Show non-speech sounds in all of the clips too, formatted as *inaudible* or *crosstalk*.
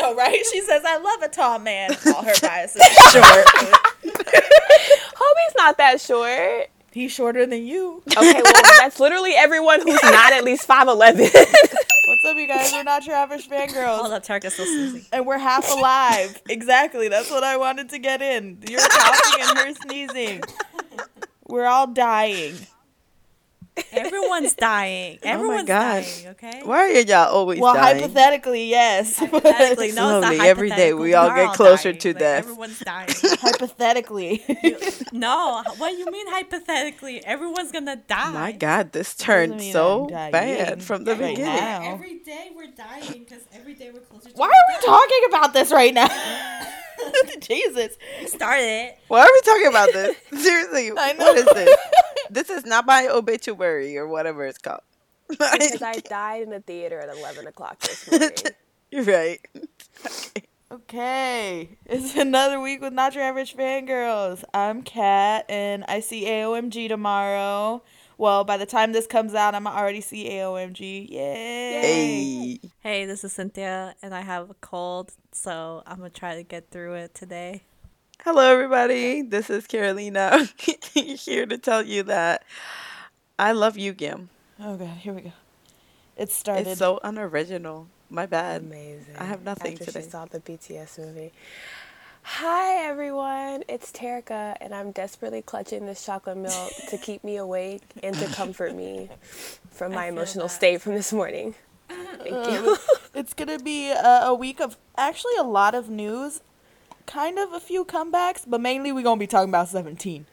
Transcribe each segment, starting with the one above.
know, right? She says, "I love a tall man." All her biases *laughs* short. Hobie's not that short. He's shorter than you. Okay, well that's literally everyone who's not at least five eleven. What's up, you guys? We're not your average Hold fangirls. up, Tarkus still sneezing. And we're half alive. Exactly. That's what I wanted to get in. You're coughing and her sneezing. We're all dying. Everyone's dying. *laughs* Oh everyone's gosh. dying. Okay. Why are y'all always dying? Well, dying? hypothetically, yes. *laughs* Hypothetically, no, it's not Slowly, every day, hypothetical. we all get closer dying. to Like, death. Everyone's *laughs* dying. hypothetically. no, what do you mean hypothetically? Everyone's gonna die. My God, this turned so bad from the right beginning. now. Every day we're dying because every day we're closer to death. Why are we talking about this right now? Jesus. started. Why are we talking about this? Seriously, I know. what is this? This is not my obituary or whatever it's called. *laughs* because I died in the theater at eleven o'clock this *laughs* morning. You're right. Okay, it's another week with Not Your Average Fangirls. I'm Kat, and I see AOMG tomorrow. Well, by the time this comes out, I'm already see AOMG. Yay! Hey. Hey, this is Cynthia, and I have a cold, so I'm gonna try to get through it today. Hello, everybody. This is Carolina *laughs* here to tell you that I love you, Gim. Oh god, here we go. It started. It's so unoriginal. My bad. Amazing. I have nothing After today. she saw the BTS movie. Hi everyone, it's Terica, and I'm desperately clutching this chocolate milk to *laughs* keep me awake and to comfort me from my emotional that. state from this morning. *laughs* Thank you. it's gonna be a, a week of actually a lot of news, kind of a few comebacks, but mainly we're gonna be talking about 17.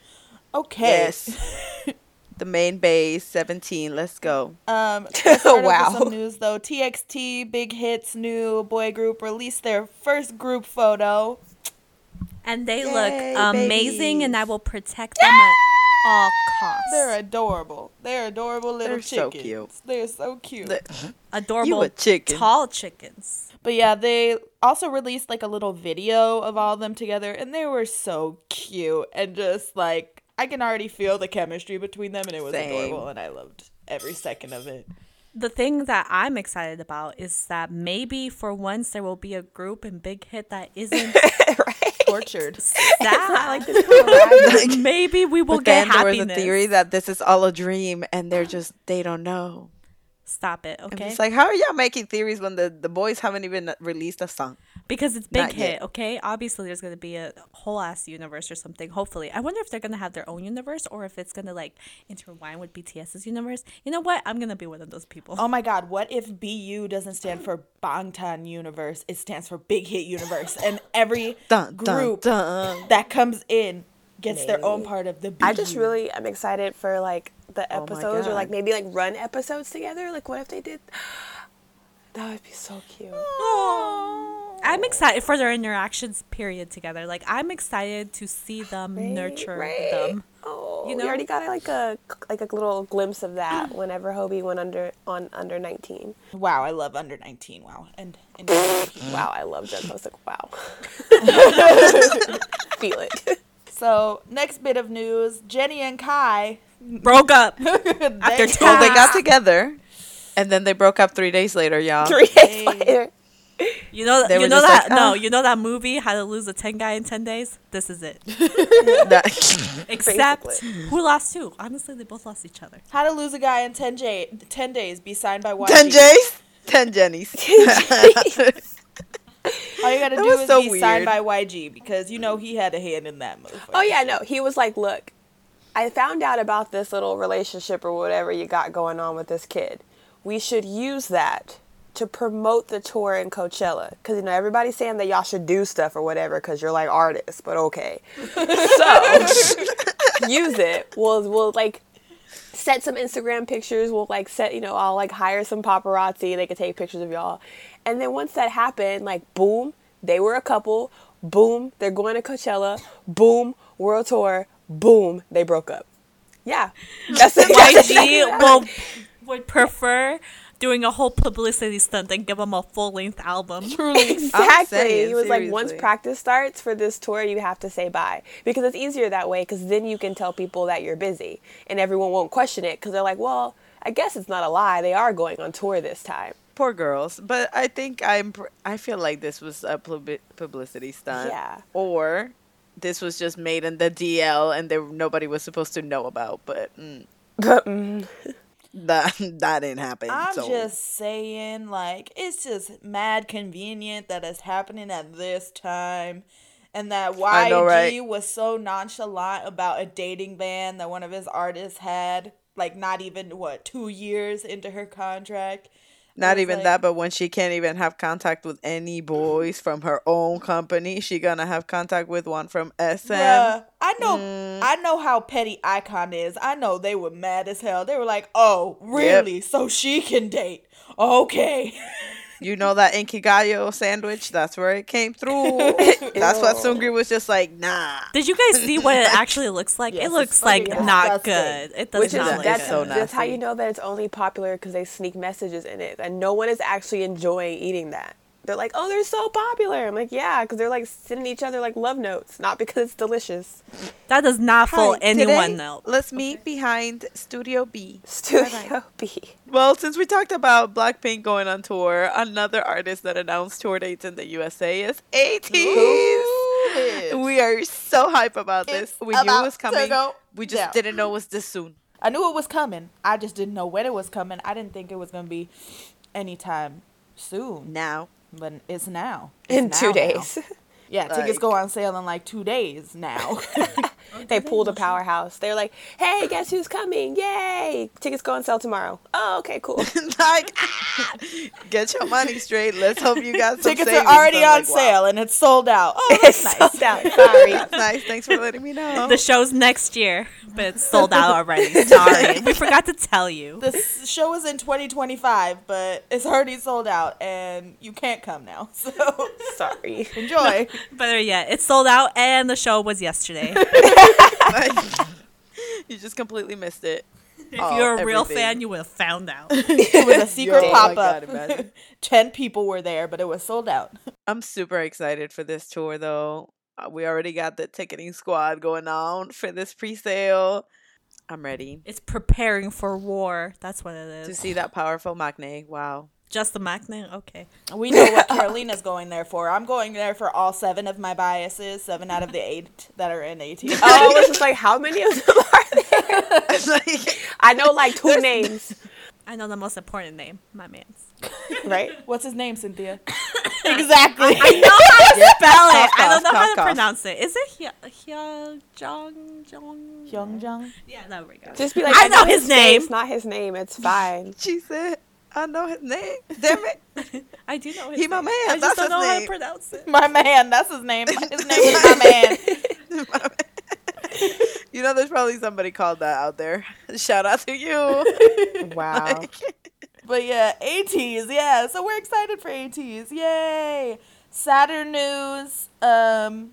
Okay. Yes. *laughs* the main base, 17. Let's go. Um, *laughs* let's start Wow. with some news though. TXT Big Hits new boy group released their first group photo. And they Yay, look amazing, and I will protect them at all costs. They're adorable. They're adorable little They're so chickens. cute. They're so cute. The- adorable, a chicken. tall chickens. But yeah, they also released like a little video of all of them together, and they were so cute and just like I can already feel the chemistry between them, and it was Same. adorable, and I loved every second of it. The thing that I'm excited about is that maybe for once there will be a group in Big Hit that isn't *laughs* Tortured. *laughs* sad. *laughs* Like- maybe we will but get then there was a theory that this is all a dream and they're just, they don't know. Stop it, I'm okay? just like, how are y'all making theories when the, the boys haven't even released a song? because it's Big Not Hit, yet. okay? Obviously, there's gonna be a whole ass universe or something. Hopefully, I wonder if they're gonna have their own universe or if it's gonna like intertwine with BTS's universe. You know what? I'm gonna be one of those people. Oh my god, what if BU doesn't stand for Bangtan Universe? It stands for Big Hit Universe. And every *laughs* Dun, dun, group dun. that comes in gets their own part of the BU. I just really am excited for like the Oh episodes or like maybe like run episodes together. Like what if they did? *gasps* That would be so cute. I'm excited for their interactions period together. Like I'm excited to see them Right, nurture right. them. Oh, You you know? we already got like a like a little glimpse of that *clears throat* whenever Hobie went under on under 19. Wow, I love under 19. Wow. And, and *laughs* Wow, I love it. I was like, wow. *laughs* *laughs* Feel it. so, next bit of news, Jennie and Kai Broke up *laughs* they- after two Well, they got *laughs* together and then they broke up three days later, y'all. Three days later. You know, They you know that like, no, "Ah." you know that movie, How to Lose a Ten Guy in Ten Days. This is it. *laughs* Except Basically. who lost who? Honestly, they both lost each other. How to Lose a Guy in 10, J- 10 Days be signed by YG. 10 J's? 10 Jennies. All you gotta That do is so be signed by YG because you know he had a hand in that motherfucker. Oh yeah, no. He was like, look, I found out about this little relationship or whatever you got going on with this kid. We should use that to promote the tour in Coachella because you know everybody's saying that y'all should do stuff or whatever because you're like artists, but okay. *laughs* so use it. We'll we'll like set some Instagram pictures. We'll like set, you know, I'll like hire some paparazzi. They could take pictures of y'all. And then once that happened, like boom, they were a couple. Boom, they're going to Coachella. Boom, world tour. Boom, they broke up. Yeah, *laughs* that's it. *laughs* YG will would prefer doing a whole publicity stunt than give them a full length album. *laughs* Exactly. saying, he was like, once practice starts for this tour, you have to say bye because it's easier that way. Because then you can tell people that you're busy, and everyone won't question it because they're like, well, I guess it's not a lie. They are going on tour this time. poor girls. But I think I'm. I feel like this was a publicity stunt. Yeah. Or this was just made in the DL and there nobody was supposed to know about. But mm, But, mm, that that didn't happen. I'm so. just saying, like, it's just mad convenient that it's happening at this time. And that YG I know, right? was so nonchalant about a dating ban that one of his artists had, like, not even, what, two years into her contract. Not even like- that, but when she can't even have contact with any boys from her own company, she gonna have contact with one from SM. Bruh, I know, Mm. I know how petty iKON is. I know they were mad as hell. They were like, "Oh, really? So she can date? Okay." *laughs* You know that Inkigayo sandwich? That's where it came *laughs* through. That's what Seungri was just like, nah. Did you guys see what it *laughs* actually looks like? Yes, it looks fucking like not good. It does which is not that- look that's, it's good. so that's how you know that it's only popular because they sneak messages in it, and no one is actually enjoying eating that. They're like, oh, they're so popular. I'm like, yeah, because they're like sending each other like love notes, not because it's delicious. That does not fool anyone today, though. Let's meet behind Studio B. Studio B. Well, since we talked about Blackpink going on tour, another artist that announced tour dates in the USA is ATEEZ. We are so hype about this. It's we knew it was coming. We just down. didn't know it was this soon. I knew it was coming. I just didn't know when it was coming. I didn't think it was gonna be anytime soon. Now, But it's now. It's In two now, now. days. *laughs* Yeah, tickets go on sale in like two days now. *laughs* *laughs* they pulled a powerhouse. They're like, hey, guess who's coming? Yay! Tickets go on sale tomorrow. Oh, okay, cool. *laughs* like, ah, get your money straight. Let's hope you got some tickets are already I'm on like, wow. sale and it's sold out. Oh, that's nice. Sold out. Sorry. That's nice. Thanks for letting me know. The show's next year, but it's sold out already. Sorry, we forgot to tell you. The show is in 2025, but it's already sold out and you can't come now. So Sorry. enjoy. *laughs* Better yet, it sold out, and the show was yesterday. *laughs* *laughs* You just completely missed it. If Oh, you're a real everything. fan, you would have found out. It was a secret Yo, oh pop up. imagine. 10 people were there, but it was sold out. I'm super excited for this tour, though. Uh, we already got the ticketing squad going on for this pre-sale. I'm ready It's preparing for war. That's what it is. to see that powerful Magne. Wow. Just the magnet? Okay. We know what *laughs* Carolina's going there for. I'm going there for all seven of my biases, seven out of the eight that are in 18. *laughs* Oh, it's just like, how many of them are there? *laughs* like, I know like two names, I know the most important name, my man's. right? What's his name, Cynthia? exactly. I know how to spell it. Cough, I don't know cough, how to cough. pronounce it. Is it Hye Jong Jong? Youngjung. Yeah, there we go. Just be like, I know his name. It's not his name. It's fine. said, I know his name. Damn it. *laughs* I do know his He name. my man. I just don't his know how to pronounce it. My man, that's his name. His name is my *laughs* man. *laughs* you know, there's probably somebody called that out there. Shout out to you. Wow. But yeah, ATEEZ, yeah. So we're excited for ATEEZ. Yay. Saturn news. Um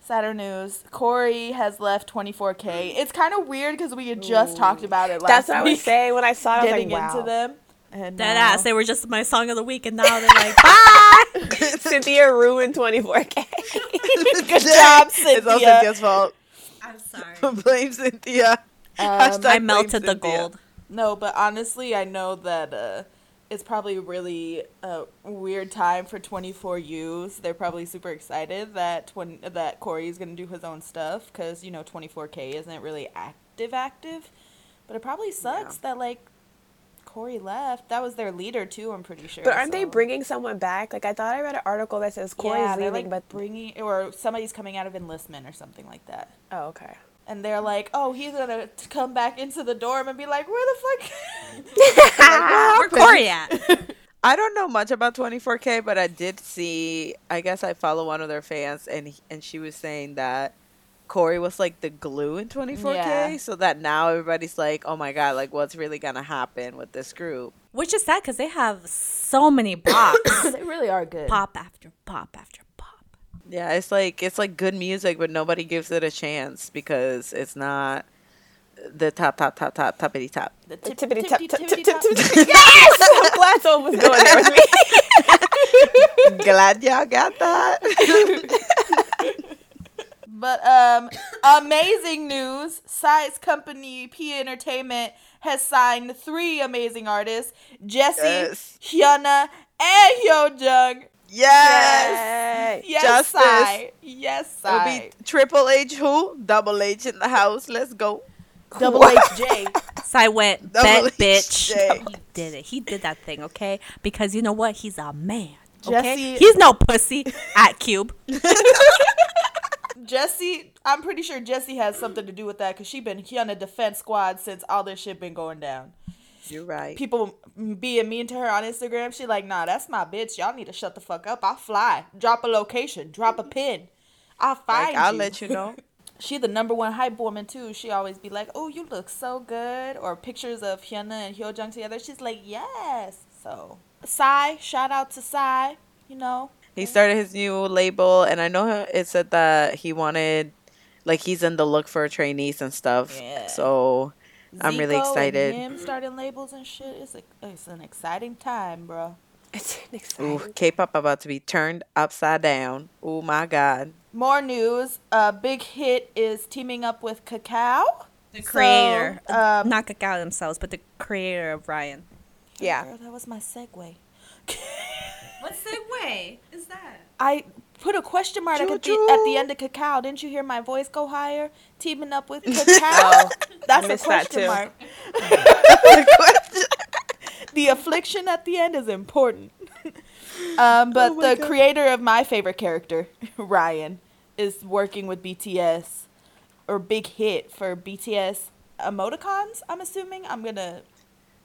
Saturn news. Cory has left 24K. It's kind of weird because we had just talked about it last That's what I was week. saying when I saw it. I was Getting like, wow. into them. And Dead now- ass. They were just my song of the week, and now they're like, *laughs* bye. *laughs* Cynthia ruined 24K. *laughs* Good job, Cynthia. It's all Cynthia. Cynthia's fault. I'm sorry. Blame Cynthia. Um, I blame melted the Cynthia. gold. No, but honestly, I know that uh, it's probably really a weird time for 24Us. They're probably super excited that twen- that Cory's gonna do his own stuff because you know 24K isn't really active active. But it probably sucks that like Cory left. That was their leader too. I'm pretty sure. But aren't they bringing someone back? Like I thought I read an article that says Cory's yeah, leaving, like but bringing or somebody's coming out of enlistment or something like that. oh okay. And they're like, oh, he's gonna come back into the dorm and be like, where the fuck? *laughs* *laughs* Where Cory *laughs* at? I don't know much about 24K, but I did see. I guess I follow one of their fans, and and she was saying that Cory was like the glue in 24K, Yeah. so that now everybody's like, oh my god, like what's really gonna happen with this group? Which is sad because they have so many *coughs* bops. *coughs* they really are good. pop after pop after pop. Yeah, it's like it's like good music, but nobody gives it a chance because it's not the top, top, top, top, toppity top. The Tip, tip- tippity tap, tip, tip, tip, top. tip. Yes! I'm glad someone was going there with me. *laughs* Glad y'all got that. *laughs* But But um, *laughs* amazing news! Psy's company P Entertainment has signed three amazing artists: Jessi, Yes. Hyuna, and Hyojung. Yes. Yay. Yes, Justice. Psy. Yes, It'll be Triple H who? Double H in the house. Let's go. Double HJ. So I went, Double bet, bitch. H. He did it. He did that thing, okay? Because you know what? He's a man. Okay? Jessi- He's no pussy at Cube. *laughs* *laughs* Jessi, I'm pretty sure Jessi has something to do with that because she been Hyuna defense squad since all this shit been going down. You're right. People being mean to her on Instagram, she like, nah, that's my bitch. Y'all need to shut the fuck up. I'll fly. Drop a location. Drop a pin. I'll find Like, I'll you. let you know. *laughs* she the number one hype woman too. She always be like, "Oh, you look so good," or pictures of Hyuna and Hyojung together. She's like, "Yes." So, Psy, shout out to Psy. You know, He started his new label, and I know it said that he wanted, like, he's in the look for trainees and stuff. Yeah. So I'm really Zico and excited. him starting labels and shit. It's a, it's an exciting time, bro. It's an exciting. Ooh, K-pop about to be turned upside down. Oh my god. More news. A big hit is teaming up with Kakao. The So, creator. um, not Kakao themselves, but the creator of Ryan. Yeah. Girl, that was my segue. What segue is that? I put a question mark at the, at the end of Kakao. Didn't you hear my voice go higher? Teaming up with *laughs* Kakao. Oh, That's a missed that question too. mark. *laughs* the affliction at the end is important. *laughs* um, but Oh the God. creator of my favorite character, Ryan, is working with BTS or Big Hit for BTS emoticons. I'm assuming. I'm gonna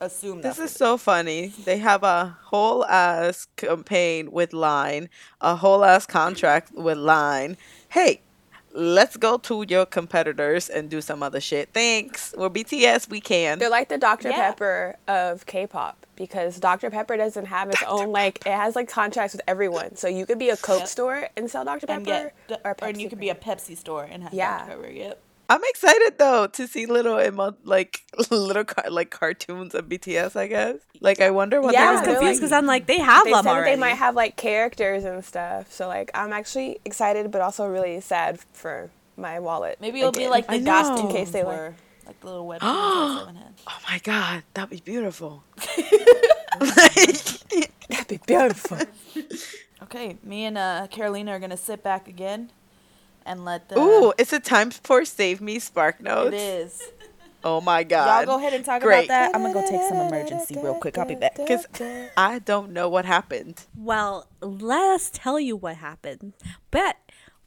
assume This is so funny. They have a whole ass campaign with Line, a whole ass contract with Line. Hey, let's go to your competitors and do some other shit. Thanks. We're BTS. We can. They're like the Dr. Yeah. Pepper of K-pop because Dr. Pepper doesn't have its own like it has like contracts with everyone. So you could be a Coke Yep. store and sell Dr. Pepper and get or or, Pepsi. and you could be a Pepsi store and have Yeah. Dr. Pepper. Yep. I'm excited though to see little emo- like *laughs* little car- like cartoons of BTS. I guess. Like I wonder what Yeah, I they're was they're confused like- because I'm like, they have they them said already. they might have like characters and stuff. So like I'm actually excited but also really sad for my wallet. Maybe it'll be like the I know. costumes In case they, were like the little webtoons *gasps* that Seven had. Oh my god, that'd be beautiful. *laughs* *laughs* that'd be beautiful. Okay, me and uh, Carolina are gonna sit back again and let the. Ooh, it's a time for Save Me Spark Notes? is. Oh my god. Y'all go ahead and talk Great. about that. I'm gonna go take some emergency real quick. I'll be back. Because I don't know what happened. Well, let us tell you what happened. But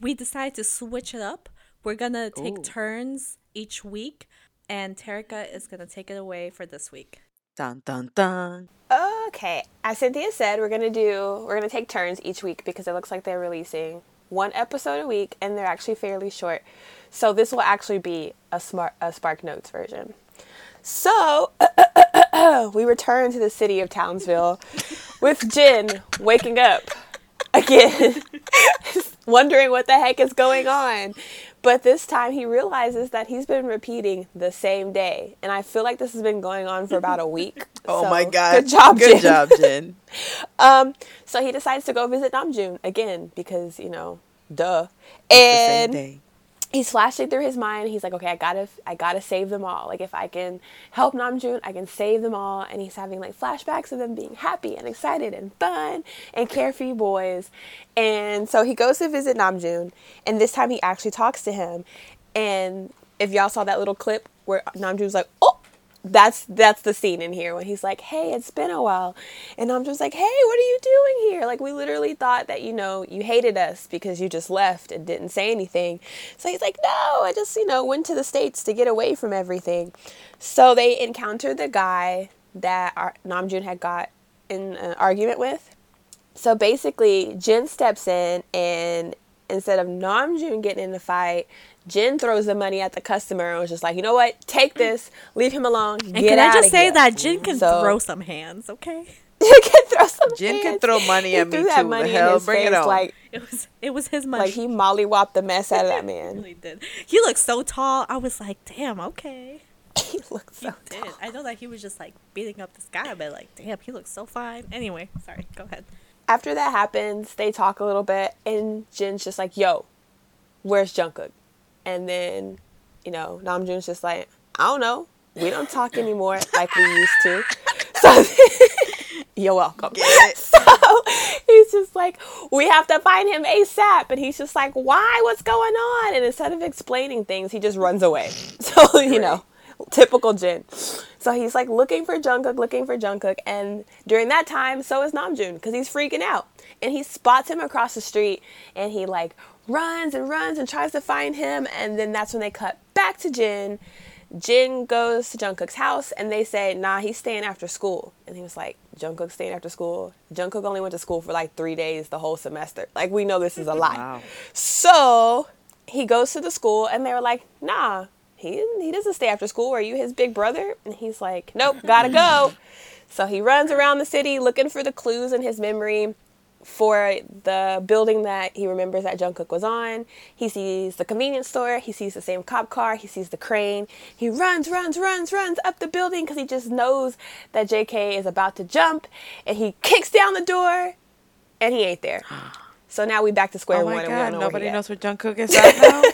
we decided to switch it up. We're gonna take Ooh. turns each week, and Terica is gonna take it away for this week. Dun dun dun. Okay. As Cynthia said, we're gonna do we're gonna take turns each week because it looks like they're releasing one episode a week and they're actually fairly short. So this will actually be a smart a Spark Notes version. So *coughs* we return to the city of Townsville with Jin waking up again, *laughs* wondering what the heck is going on. But this time he realizes that he's been repeating the same day. And I feel like this has been going on for about a week. *laughs* Oh So, my god. Good job, Good Jin. job, Jin. *laughs* Um, so he decides to go visit Namjoon again because, you know, duh. The same And day. He's flashing through his mind. He's like, okay, I gotta, I gotta save them all. Like, if I can help Namjoon, I can save them all. And he's having like flashbacks of them being happy and excited and fun and carefree boys. And so he goes to visit Namjoon, and this time he actually talks to him. And if y'all saw that little clip where Namjoon's like, oh. That's that's the scene in here when he's like, "Hey, it's been a while," and I'm just like, "Hey, what are you doing here?" Like we literally thought that you know you hated us because you just left and didn't say anything. So he's like, "No, I just you know went to the states to get away from everything." So they encountered the guy that Namjoon had got in an argument with. So basically, Jin steps in and instead of Namjoon getting in the fight, Jin throws the money at the customer and was just like, you know what, take this, leave him alone, And get can I just say here." that Jin can So- throw some hands, okay? *laughs* Jin can throw some Jin can throw money He at me threw that too. money Hell, in his bring it face on. like It was it was his money. like he mollywopped the mess out of that *laughs* He man. really did. He looked so tall. I was like, damn, okay. *laughs* he looks He so did. tall. I know that he was just like beating up this guy, but like, damn, he looks so fine. Anyway, sorry. Go ahead. After that happens, they talk a little bit, and Jin's just like, "Yo, where's Jungkook?" And then, you know, Namjoon's just like, I don't know. We don't talk anymore like we used to. *laughs* So *laughs* you're welcome. *laughs* So he's just like, we have to find him ASAP. And he's just like, why? What's going on? And instead of explaining things, he just runs away. So, you know, typical Jin. So he's like looking for Jungkook, looking for Jungkook. And during that time, so is Namjoon because he's freaking out. And he spots him across the street and he like runs and runs and tries to find him. And then that's when they cut back to Jin. Jin goes to Jungkook's house and they say, nah, he's staying after school. And he was like, Jungkook's staying after school. Jungkook only went to school for like three days the whole semester. Like, we know this is a lie. Wow. So he goes to the school and they were like, nah, he, he doesn't stay after school. Are you his big brother? And he's like, nope, gotta go. *laughs* So he runs around the city looking for the clues in his memory for the building that he remembers that Jungkook was on. He sees the convenience store. He sees the same cop car. He sees the crane. He runs, runs, runs, runs up the building because he just knows that JK is about to jump. And he kicks down the door, and he ain't there. So now we back to square Oh one. my and we don't god, know nobody he knows where Jungkook is at now. *laughs*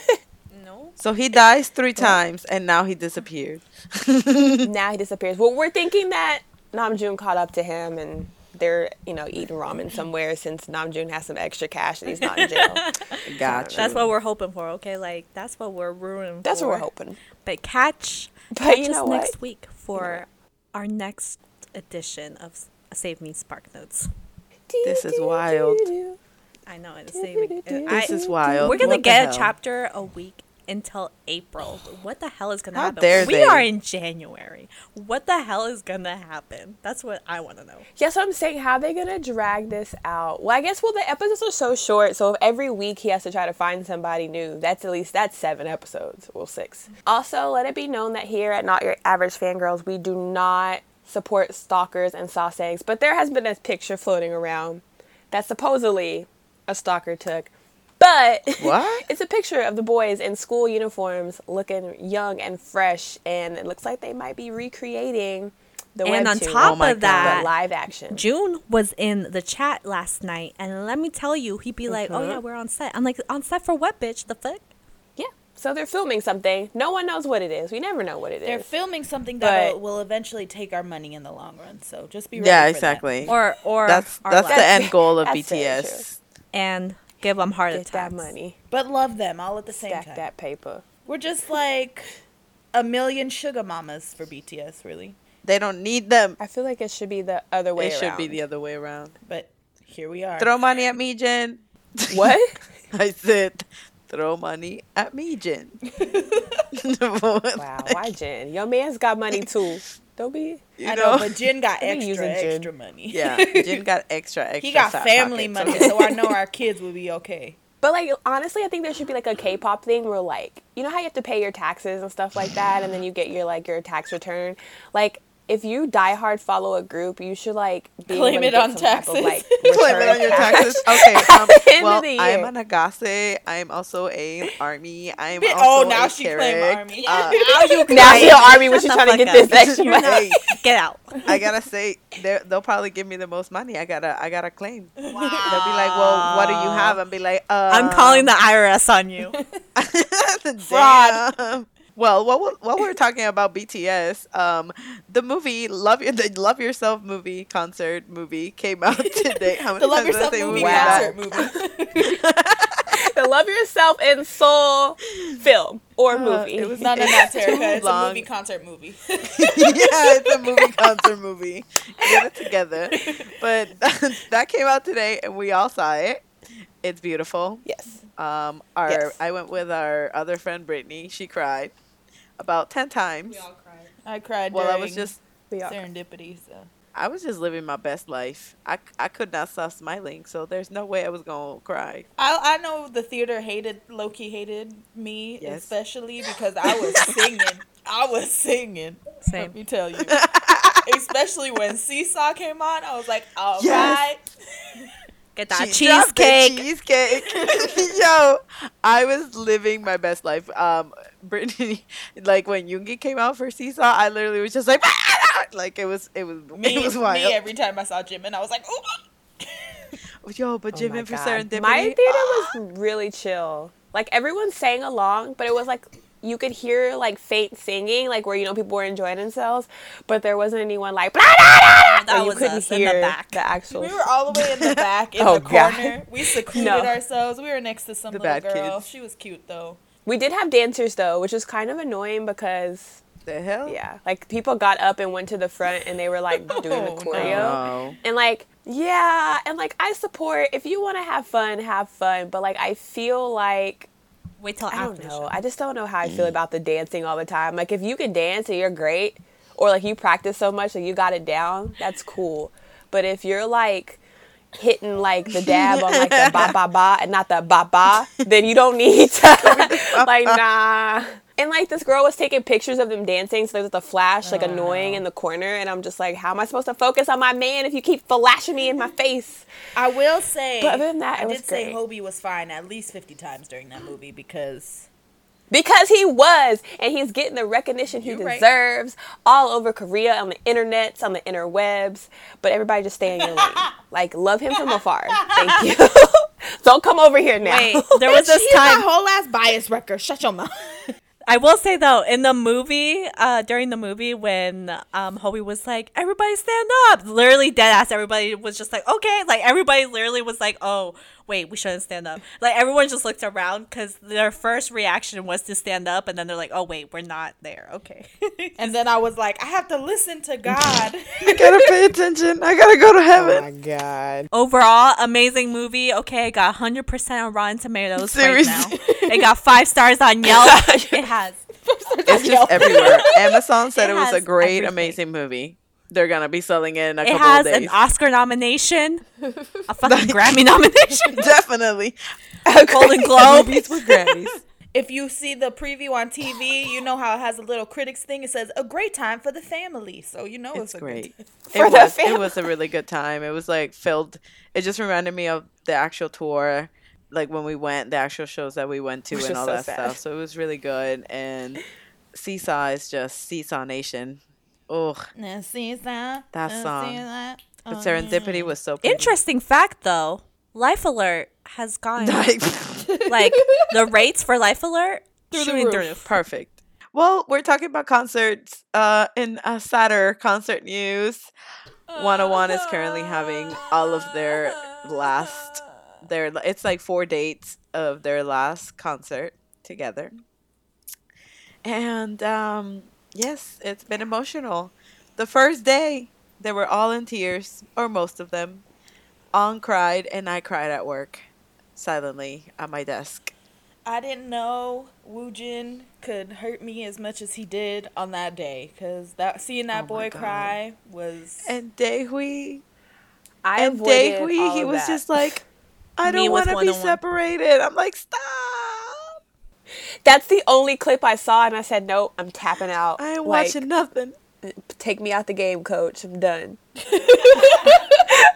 No. so he dies three times and now he disappeared. *laughs* now he disappears. Well, we're thinking that Namjoon caught up to him and they're, you know, eating ramen somewhere since Namjoon has some extra cash and he's not in jail. *laughs* Gotcha. That's what we're hoping for, okay? Like that's what we're rooting for. That's for. what we're hoping. But catch, But catch you us know what? next week for our next edition of Save Me Spark Notes. This is wild. I know it's saving. This I, is wild. we're gonna What get a chapter a week until April. *sighs* What the hell is gonna happen? dare we they. are in January. What the hell is gonna happen? That's what I want to know. Yes, so I'm saying, how are they gonna drag this out? Well, I guess well the episodes are so short, so if every week he has to try to find somebody new, that's at least that's seven episodes, well six. Also, let it be known that here at Not Your Average Fangirls, we do not support stalkers and sasaengs, but there has been a picture floating around that supposedly a stalker took. But What? *laughs* it's a picture of the boys in school uniforms looking young and fresh, and it looks like they might be recreating the And on webtoon, top Oh of God. that, the live action. June was in the chat last night, and let me tell you, he'd be like, "Oh yeah, uh-huh. we're on set." I'm like, "On set for what, bitch? The fuck?" Yeah. So they're filming something. No one knows what it is. We never know what it is. They're filming something that will, will eventually take our money in the long run. So just be ready. Yeah, for exactly. Or or that's our that's the end goal of *laughs* That's very BTS. and give them heart Get attacks. that money. But love them all at the same Stack time. that paper. We're just like a million sugar mamas for BTS, really. They don't need them. I feel like it should be the other way It should be the other way around. But here we are. Throw money at me, Jin. *laughs* What? *laughs* I said, throw money at me, Jin. *laughs* wow. Why Jin? Your man's got money too. Don't be. You I know, know, but Jin got *laughs* extra, using Jin. extra money. yeah, *laughs* Jin got extra, extra. he got family money, so I *laughs* know our kids will be okay. But like honestly, I think there should be like a K-pop thing where like you know how you have to pay your taxes and stuff like that, and then you get your like your tax return. Like if you die hard follow a group, you should like be Claim able to it get on some type of, taxes. like, *laughs* Claim it on your cash. taxes. *laughs* Okay. Um, End well, I am year. an Ahgase. I am also a army. I am *laughs* Oh, also now a she claim Carrick. army. Uh, now you Now you're army when Shut she's the trying to get up. this extra money. not- Get out. I gotta say, they're- they'll probably give me the most money. I gotta, I gotta claim. They'll be like, "Well, what do you have?" And be like, uh, I'm calling the IRS on you. Fraud. Well, while we're, while we're talking about BTS, um, the movie Love the Love Yourself movie concert movie came out *laughs* today. How many the Love times did I Yourself movie concert movie. *laughs* the Love Yourself in Seoul film or Uh, movie. it was- No, no, no, *laughs* It's a movie concert movie. yeah, it's a movie concert movie. Get it together. But that came out today, and we all saw it. It's beautiful. yes. Um, our Yes. I went with our other friend Brittany. She cried about ten times. We all cried. I cried. Well, I was just serendipity. So I was just living my best life. I, I could not stop smiling, so there's no way I was gonna cry. I I know the theater hated lowkey hated me Yes. especially because I was *laughs* singing. I was singing. Let me tell you. *laughs* Especially when Seesaw came on, I was like, all right. *laughs* Yes. Get that She dropped the cheesecake. cheesecake. *laughs* Yo, I was living my best life. Um, *laughs* Brittany, like when Yoongi came out for Seesaw, I literally was just like, ah, ah, ah. like it was, it was, Me, it was wild. me every time I saw Jimin, I was like, ooh. *laughs* Yo, but Oh Jimin my for God. Serendipity. My theater *gasps* was really chill. Like everyone sang along, but it was like you could hear like faint singing, like where you know people were enjoying themselves, but there wasn't anyone like blah, blah, blah, That you was couldn't us in the hear back. the actual. We were all the way in the *laughs* back in Oh, the God. corner. We *laughs* secluded No. ourselves. We were next to some The little girl. kids. She was cute though. We did have dancers though, which was kind of annoying because The hell? yeah, like people got up and went to the front and they were like doing the *laughs* Oh, choreo. Oh, no. And like, yeah, and like I support if you want to have fun, have fun, but like I feel like Wait till I don't the know. show. I just don't know how I feel mm. about the dancing all the time. Like if you can dance and you're great, or like you practice so much that you got it down, that's cool. But if you're like hitting like the dab on like the ba ba ba and not the ba ba, then you don't need to *laughs* *laughs* like nah. And like this girl was taking pictures of them dancing, so there's the flash like oh, annoying in the corner, and I'm just like, how am I supposed to focus on my man if you keep flashing me in my face? I will say, But other than that, I it did say. Hobie was fine at least fifty times during that movie because Because he was, and he's getting the recognition he You're right. deserves all over Korea, on the internets, on the interwebs. But everybody just stay in your lane. *laughs* Like, love him from afar. Thank *laughs* you. *laughs* Don't come over here now. Wait, there was this time. whole ass bias record Shut your mouth. I will say though, in the movie, uh, during the movie, when um, Hobie was like, "Everybody stand up," literally dead ass, everybody was just like, "Okay," like everybody literally was like, "Oh, wait, we shouldn't stand up." Like everyone just looked around because their first reaction was to stand up, and then they're like, "Oh wait, we're not there." Okay. *laughs* and then I was like, I have to listen to God. *laughs* I gotta pay attention. I gotta go to heaven. My god. Overall, amazing movie. Okay, it got 100% on Rotten Tomatoes right now. Seriously. It got five stars on *laughs* Yelp. it has. *laughs* It's just everywhere. Amazon said It it, was a great, everything. amazing movie. They're gonna be selling it in a It couple has an. Oscar nomination, a *laughs* fucking Grammy *laughs* nomination, Definitely. Golden Globe. Movies with Grammys. if you see the preview on TV, you know how it has a little critics thing. It says a great time for the family, so you know it's, It's a great. Good For it the was. It was a really good time. It was like filled. It just reminded me of the actual tour, like when we went, the actual shows that we went to, Which and all so that sad. stuff. So it was really good. And Seesaw is just Seesaw Nation. Ugh, Now, see that? That song. see that? but Oh, Serendipity was so pretty. Interesting fact, though. Life Alert has gone *laughs* Like, *laughs* like the rates for Life Alert Through the shooting roof. through the roof. perfect. Well, we're talking about concerts. Uh, in uh, sadder concert news, 101 is currently having all of their last their it's like four dates of their last concert together. And um yes, it's been emotional. The first day, they were all in tears, or most of them. On cried, and I cried at work, silently at my desk. I didn't know Woojin could hurt me as much as he did on that day, cause that seeing that Oh boy God. cry was. And Daehwi, I and avoided Daehwi, all he of was that. just like, I don't want to be 101. separated. I'm like, stop. That's the only clip I saw, and I said, nope, I'm tapping out. I ain't Like, watching nothing. Take me out the game, coach. I'm done. *laughs* *laughs* like,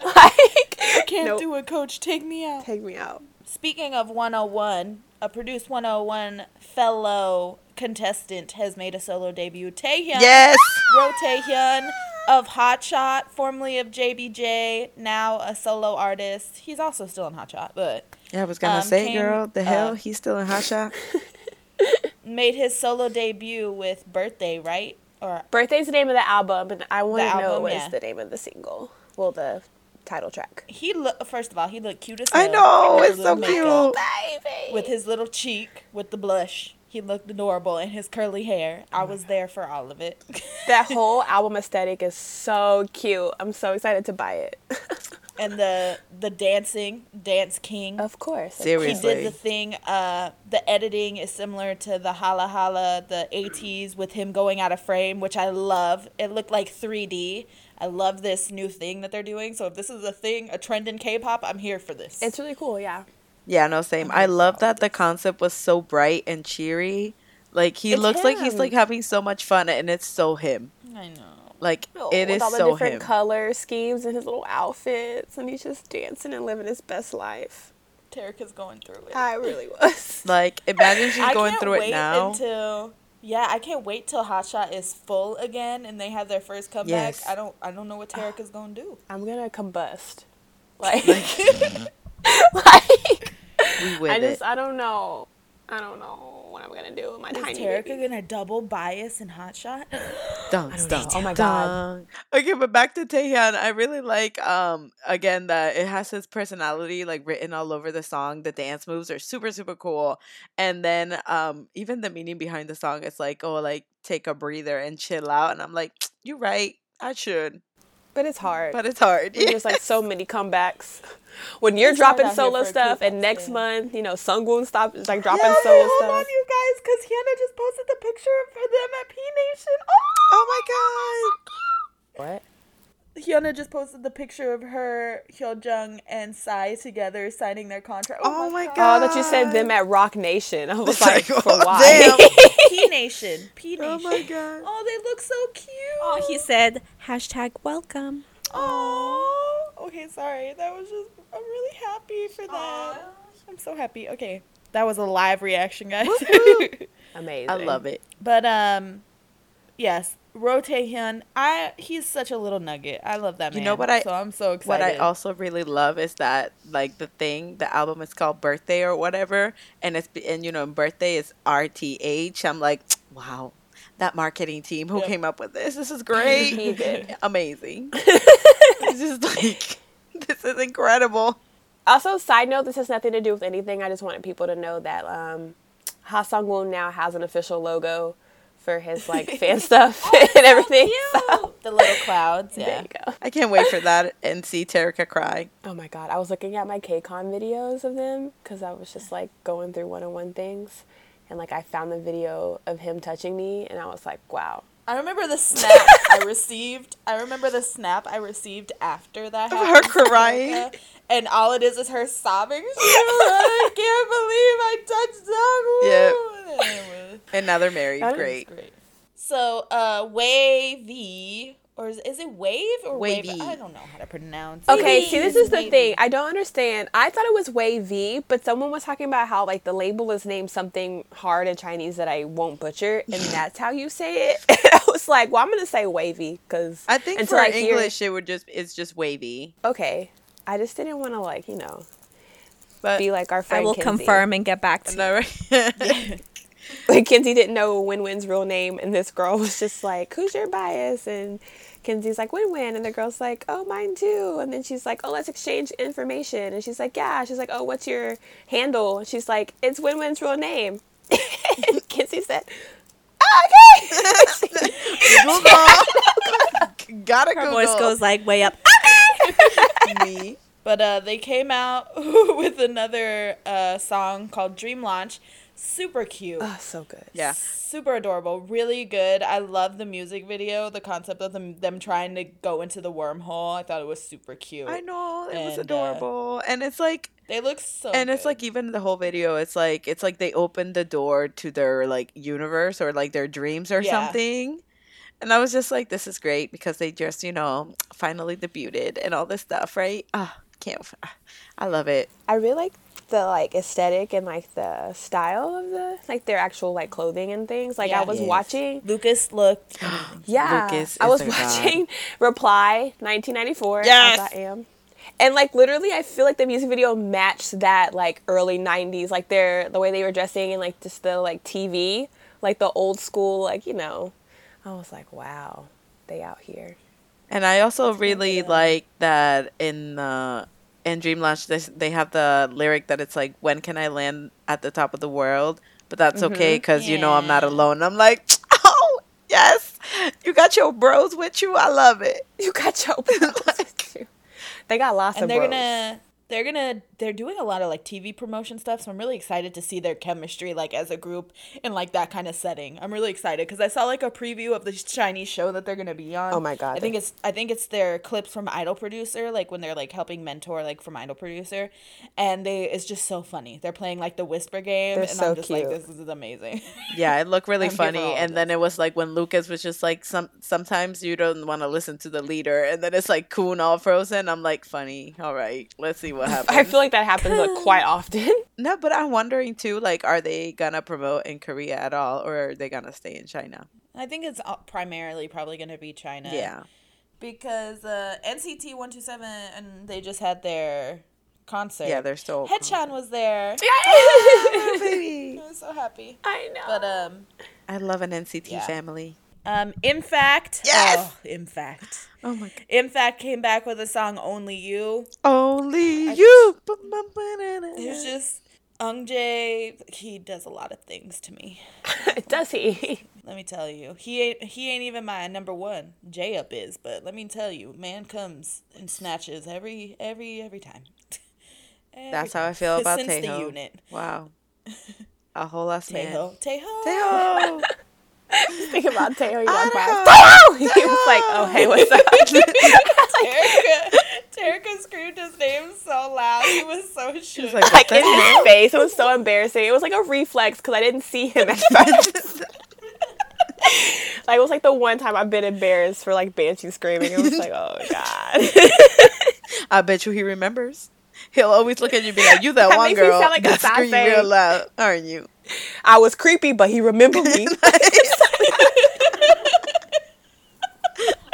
I Can't nope. do it, coach. Take me out. Take me out. Speaking of 101, a Produce 101 fellow contestant has made a solo debut. Taehyun. Yes. Ro Taehyun of Hot Shot, formerly of JBJ, now a solo artist. He's also still in Hot Shot, but Yeah, I was gonna Um, say, came, girl, the hell, uh, he's still in Hot Shot. *laughs* made his solo debut with Birthday, right? Or Birthday's the name of the album, and I want to know album, what is yeah. the name of the single. Well, the title track. he look first of all, he looked cute as I know, it's so cute. Baby. With his little cheek, with the blush. He looked adorable in his curly hair. I was there for all of it. *laughs* that whole album aesthetic is so cute. I'm so excited to buy it. *laughs* and the the dancing, Dance King. of course. Seriously. He did the thing. Uh, the editing is similar to the Hala Hala, the ATEEZ with him going out of frame, which I love. It looked like 3D. I love this new thing that they're doing. So if this is a thing, a trend in K-pop, I'm here for this. It's really cool, yeah. Yeah, no, same. I love that the concept was so bright and cheery. Like he It's looks like he's like having so much fun, and it's so him. I know. Like Oh, it with is all the so different him. color schemes and his little outfits, and he's just dancing and living his best life. Tarek is going through it. I really was. *laughs* like imagine she's going can't through it now. until yeah, I can't wait till Hotshot is full again and they have their first comeback. Yes. I don't I don't know what Tarek *sighs* is gonna do. I'm gonna combust. Like, like *laughs* *laughs* we with I it. just I don't know. I don't know what I'm gonna do with my Is tiny Terica baby. gonna double bias and hot shot? *gasps* Dun, don't dun. Oh my God. Okay, but back to Taehyun. I really like um again that it has his personality like written all over the song. The dance moves are super super cool, and then um even the meaning behind the song is like oh like take a breather and chill out. And I'm like you're right, I should, But it's hard. but it's hard. When there's like so many comebacks. When you're It's dropping solo stuff, and next stan. month, you know, Sungwoon stop like dropping Yeah, solo hold stuff. on, you guys, because Hyuna just posted the picture of them at P Nation. Oh, oh my god. What? Hyuna just posted the picture of her, Hyojung, and Psy together signing their contract. Oh my Oh, God. Oh, that you said them at Rock Nation. *laughs* I was like, like, for oh, why? damn. *laughs* P Nation. P Nation. Oh my god. Oh, they look so cute. Oh, he said hashtag welcome. Oh, okay, sorry. That was just, I'm really happy for that. I'm so happy. Okay, that was a live reaction, guys. *laughs* Amazing. I love it. but, um, yes, Ro Taehyun, I, he's such a little nugget. I love that You man. know what I- So I'm so excited. What I also really love is that like the thing, the album is called Birthday or whatever, and it's and you know birthday is R T H. I'm like, *tsk* wow, that marketing team who Yep. came up with this, this is great, He *laughs* *laughs* amazing. *laughs* it's just like this is incredible. Also, side note, this has nothing to do with anything. I just wanted people to know that um, Ha Sung Woon now has an official logo for his *laughs* like fan stuff oh, and everything. So, the little clouds, there yeah. you go. I can't wait for that and see Terica cry. Oh my god, I was looking at my KCON videos of them because I was just like going through one on one things. And like I found the video of him touching me and I was like, wow. I remember the snap I received. I remember the snap I received after that. Happened her crying? Erica, And all it is is her sobbing. She was like, I can't believe I touched Dogwoon. And it was- And now they're married. That is Great. Great. So, uh, Wavy, or is, is it Wave or Wave? Wavy. I don't know how to pronounce. Okay, it. see, this is the Wavy. thing. I don't understand. I thought it was Wavy, but someone was talking about how like the label is named something hard in Chinese that I won't butcher, and *laughs* that's how you say it. And *laughs* I was like, well, I'm gonna say Wavy because I think until for I hear- English it would just it's just wavy. okay. I just didn't want to like you know But be like our I will Kinsey. confirm and get back to you. no, right? *laughs* *laughs* Like Kinsey didn't know Win Win's real name, and this girl was just like, "Who's your bias?" And Kinsey's like, "Win Win," and the girl's like, "Oh, mine too." And then she's like, "Oh, let's exchange information." And she's like, "Yeah." She's like, "Oh, what's your handle?" And she's like, "It's Win Win's real name." *laughs* and Kinsey said, "Oh, "Okay." *laughs* Google. Gotta Her Google. voice goes like way up. me. But uh, they came out with another uh, song called Dream Launch. Super cute. oh, so good. Yeah. Super adorable. Really good. I love the music video. The concept of them them trying to go into the wormhole. I thought it was super cute. I know it was And, uh, adorable, and it's like, They look so and it's like even the whole video. It's like it's like they opened the door to their like universe or like their dreams or Yeah. something. And I was just like, this is great because they just you know finally debuted and all this stuff, right? Ah, can't. f- I love it. I really like the like aesthetic and like the style of the like their actual like clothing and things. Like I was Yes. watching Lucas looked. *gasps* Yeah, Lucas I was a god. watching *laughs* Reply 1994. Yes! as I am. And like literally, I feel like the music video matched that like early 90s, like their the way they were dressing and like just the like TV, like the old school, like you know. I was like, wow, they out here. And I also really them. like that in uh, in Dream Launch this, they have the lyric that it's like, "When can I land at the top of the world?" But that's Mm-hmm. okay because you know I'm not alone. I'm like, *laughs* oh yes, you got your bros with you. I love it. You got your bros *laughs* too. They got lots and of they're bros. gonna they're gonna they're doing a lot of like TV promotion stuff, so I'm really excited to see their chemistry like as a group in like that kind of setting. I'm really excited because I saw like a preview of the Chinese show that they're gonna be on. Oh my God, I think it's I think it's their clips from Idol Producer, like when they're like helping mentor like from Idol Producer, and they it's just so funny. They're playing like the whisper game, They're and so I'm just like, cute. this is amazing. *laughs* Yeah, it looked really I'm here for funny. And then it was like when Lucas was just like, some sometimes you don't want to listen to the leader, and then it's like Kun all frozen. I'm like, funny. All right, let's see what happens. *laughs* I feel like that happens like, quite *laughs* often. *laughs* no, but I'm wondering too, like, are they gonna promote in Korea at all, or are they gonna stay in China? I think it's uh, primarily probably gonna be China. Yeah. because uh, NCT one two seven and they just had their concert. Yeah, they're still. Haechan was there. Oh, baby. I was so happy. I know. But um, I love an NCT Yeah. family. Um, in fact, Yes! oh, in fact, Oh my god. in fact, came back with a song "Only You." Only you. It was just Ung Jae. He does a lot of things to me. *laughs* Does he? Let me tell you, he ain't he ain't even my number one. J up is, but let me tell you, man comes and snatches every every every time. *laughs* Every That's how I feel *laughs* about Since the Taeho. unit. Wow. A whole ass man. Taeho, Taeho, Taeho. Think about Taeho. He walked by. Taeho. *laughs* He was like, "Oh hey, what's up?" *laughs* Terica, Terica screamed his name so loud. He was so shook. was like, like in his face. It was so embarrassing. It was like a reflex because I didn't see him at *laughs* first. like it was like the one time I've been embarrassed for like Banshee screaming. It was like, oh god. I bet you he remembers. He'll always look at you and be like, "You that, That one makes me girl sound like a that screamed real loud, aren't you?" I was creepy, but he remembered me. *laughs*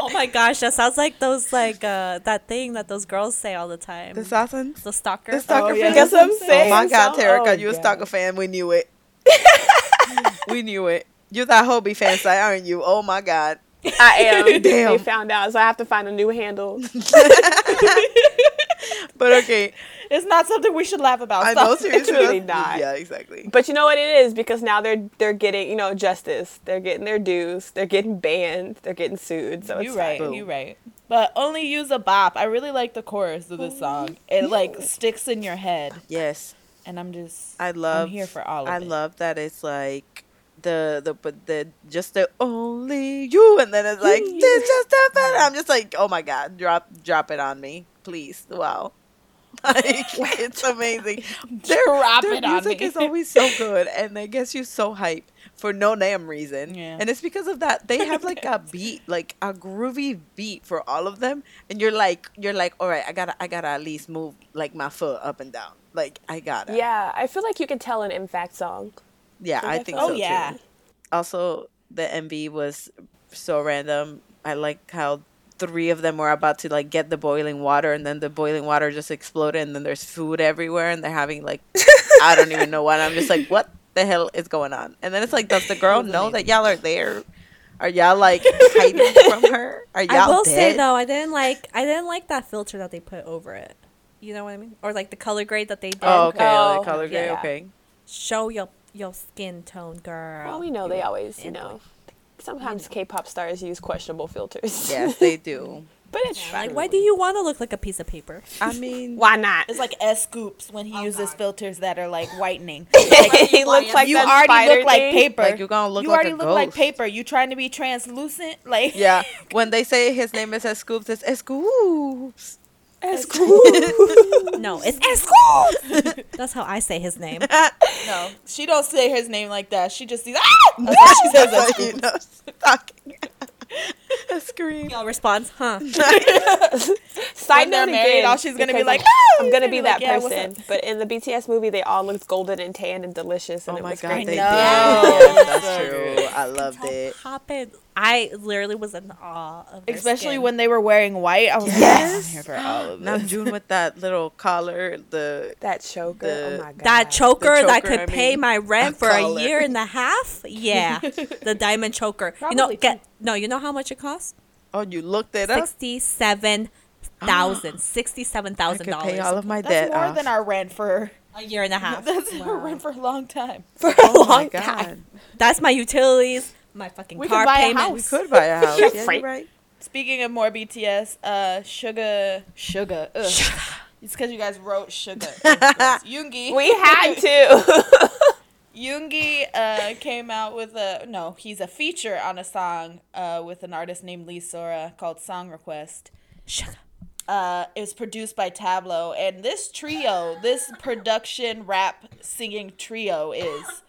Oh my gosh, that sounds like those like uh that thing that those girls say all the time. The sasaengs. the stalker. The stalker Oh, yeah. Guess what I'm saying? Oh my god, So- Terica, oh, you a stalker fan. We knew it. *laughs* we knew it. You're that Hobi fan site, aren't you? Oh my god. I am. *laughs* Damn. They found out, so I have to find a new handle. But okay, it's not something we should laugh about. I know seriously. *laughs* really not. Yeah, exactly. But you know what it is because now they're they're getting you know justice. They're getting their dues. They're getting banned. They're getting sued. So you're right, fine. you right. But only use a bop. I really like the chorus of this song. It like sticks in your head, Yes, and I'm just I love. I'm here for all of I it. love that it's like the the but the just the only you, and then it's like this just happened. I'm just like, oh my god, drop drop it on me, please. Wow. *laughs* Like, it's amazing. *laughs* Their, Drop their it on music me. is always so *laughs* good, and it gets you so hype for no damn reason. Yeah. And it's because of that they have like a beat, like a groovy beat for all of them, and you're like, you're like, all right, I gotta, I gotta at least move like my foot up and down. Like I gotta. Yeah, I feel like you can tell an In Fact song. Yeah, I think oh so yeah. too. Also, the MV was so random. I like how three of them were about to like get the boiling water, and then the boiling water just exploded, and then there's food everywhere, and they're having like *laughs* I don't even know what. I'm just like, what the hell is going on? And then it's like, does the girl know that y'all are there? Are y'all like *laughs* hiding from her? Are y'all I will dead? say though, I didn't like I didn't like that filter that they put over it. You know what I mean? Or like the color grade that they did. Oh, okay. Oh, the oh, color grade. yeah. Okay. Show your your skin tone, girl. Well, we know they always, you and know. Sometimes K-pop stars use questionable filters. Yes, they *laughs* do. but it's fine. Like, why do you want to look like a piece of paper? I mean, *laughs* Why not? It's like S.Coups when he oh, uses filters that are like whitening. *laughs* he looks like you already spider look like paper. Like, you're gonna look like you like already a look like paper. You trying to be translucent? Like yeah. When they say his name is S.Coups, it's S.Coups. That's cool. *laughs* No, it's Esco. *laughs* That's how I say his name. no, she don't say his name like that. She just sees ah. *laughs* That's how she says That's you know she's talking. a scream. Y'all responds, huh? Side When they're note married, all she's gonna be like, I'm, "Ah!" I'm gonna gonna be be that like, "Yeah, person. up?" But in the BTS movie, they all looked golden and tan and delicious, and Oh it my was god, great. they did. Yes. That's true. I loved it. Poppin'. I literally was in awe of Especially skin. when they were wearing white. I was like, Yes. I'm here for all of *gasps* Now. June with that little collar, the That choker. Oh the- oh my god. that choker, that could I pay mean, my rent I for a year and a half. *laughs* Yeah, the diamond choker. you know, Probably get no. You know how much it costs? oh, you looked it up. Sixty-seven thousand. *gasps* Sixty-seven I thousand could pay all dollars of my That's debt more off. than our rent for. a year and a *laughs* half. That's our rent for a long time. for a oh my long god, time. That's my utilities, my fucking We could car buy a payment. house. we could buy a *laughs* house. yeah, Right. right. Speaking of more BTS, uh, Sugar, Sugar, ugh. It's because you guys wrote Sugar. *laughs* Yoongi. We had to. *laughs* Yoongi uh, came out with a no, he's a feature on a song uh, with an artist named Lee Sora called Song Request. Sugar. Uh, it was produced by Tablo, and this trio, this production rap singing trio, is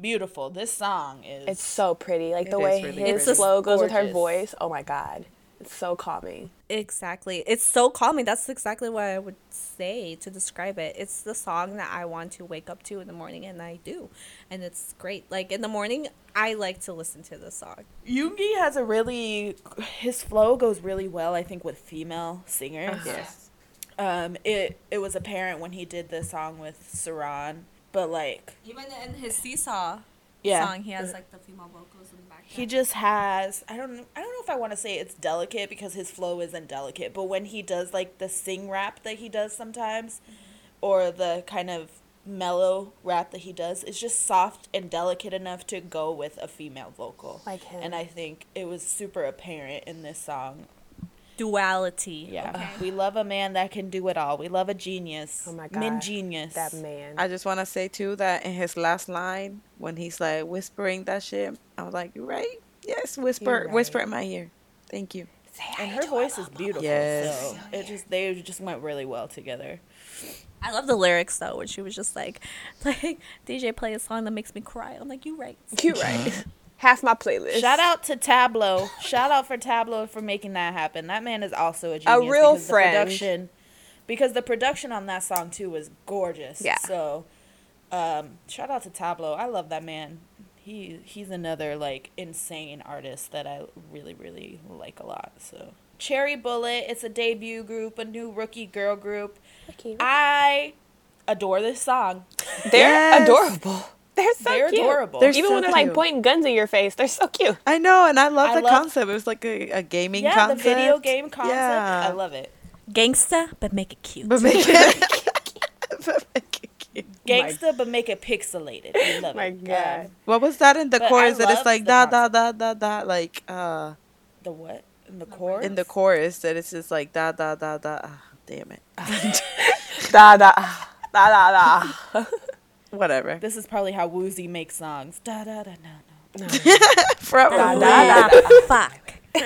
beautiful. This song is. it's so pretty. Like the way really his pretty. flow goes with her voice. Oh my god. It's so calming. Exactly. It's so calming. That's exactly what I would say to describe it. It's the song that I want to wake up to in the morning, and I do. And it's great. Like in the morning, I like to listen to this song. Yoongi has a really his flow goes really well. I think with female singers. Yes. Um, it it was apparent when he did the song with Suran, but like Even in his seesaw Yeah. song, he has like the female vocals in the background. he just has I don't I don't know if I want to say it's delicate because his flow isn't delicate, but when he does like the sing rap that he does sometimes, mm-hmm. or the kind of mellow rap that he does, it's just soft and delicate enough to go with a female vocal. Like him. And I think it was super apparent in this song. Duality. Yeah, Okay. Uh, we love a man that can do it all. We love a genius. Oh my Min God. genius. That man. I just want to say too that in his last line, when he's like whispering that shit, I was like, "You right? Yes, whisper, You're whisper in my ear. Thank you." and her voice is beautiful. Yes. So it just they just went really well together. I love the lyrics though, when she was just like, *laughs* like DJ play a song that makes me cry. I'm like, you right. You right. *laughs* Half my playlist. Shout out to Tablo. Shout out for Tablo for making that happen. That man is also a genius. A real because friend. The production, because the production on that song too was gorgeous. Yeah. So, um, shout out to Tablo. I love that man. He he's another like insane artist that I really really like a lot. So. Cherry Bullet, it's a debut group, a new rookie girl group. Ricky. I adore this song. They're Yes. adorable. They're so They're cute. adorable. They're Even so when they're like pointing guns in your face, they're so cute. I know, and I love I the love- concept. It was like a, a gaming yeah, concept. the video game concept. Yeah. I love it. Gangsta, but make it cute. But make it, *laughs* but make it cute. Gangsta, but make it pixelated. I love *laughs* My it. God. Um, What was that in the But chorus? That it's like the da da da da da, like uh, the what? In the chorus? in the chorus that it's just like da da da da. Ah, damn it. *laughs* Da da da da da. Whatever. This is probably how Woozi makes songs. Da da da no *laughs* no. Probably. Da, da, da. *laughs* Fuck. *laughs*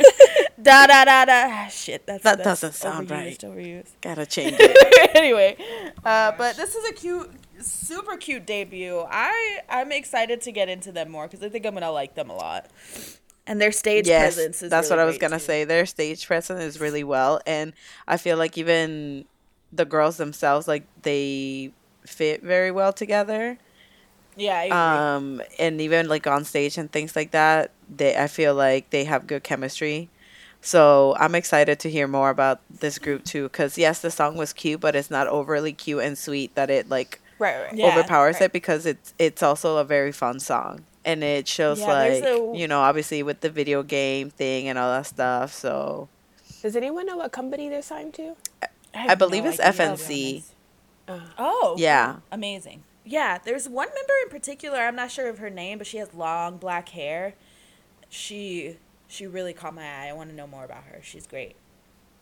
Da da da da. Ah, shit, that's That that's doesn't sound right. overused, Overused. Gotta change it. anyway, uh, but this is a cute, super cute debut. I I'm excited to get into them more because I think I'm gonna like them a lot. And their stage yes, presence is that's really what I was great, gonna too. say. Their stage presence is really well, and I feel like even the girls themselves, like they fit very well together. Yeah, I. Um, and even like on stage and things like that, they I feel like they have good chemistry. So I'm excited to hear more about this group too. Because yes, the song was cute, but it's not overly cute and sweet that it like Right, right. Yeah, overpowers right. it because it's it's also a very fun song and it shows Yeah, like a- you know obviously with the video game thing and all that stuff. So Does anyone know what company they're signed to? have I believe no it's idea, FNC. Honest. Oh. Yeah. Amazing. Yeah, there's one member in particular, I'm not sure of her name, but she has long black hair. She she really caught my eye. I want to know more about her. She's great.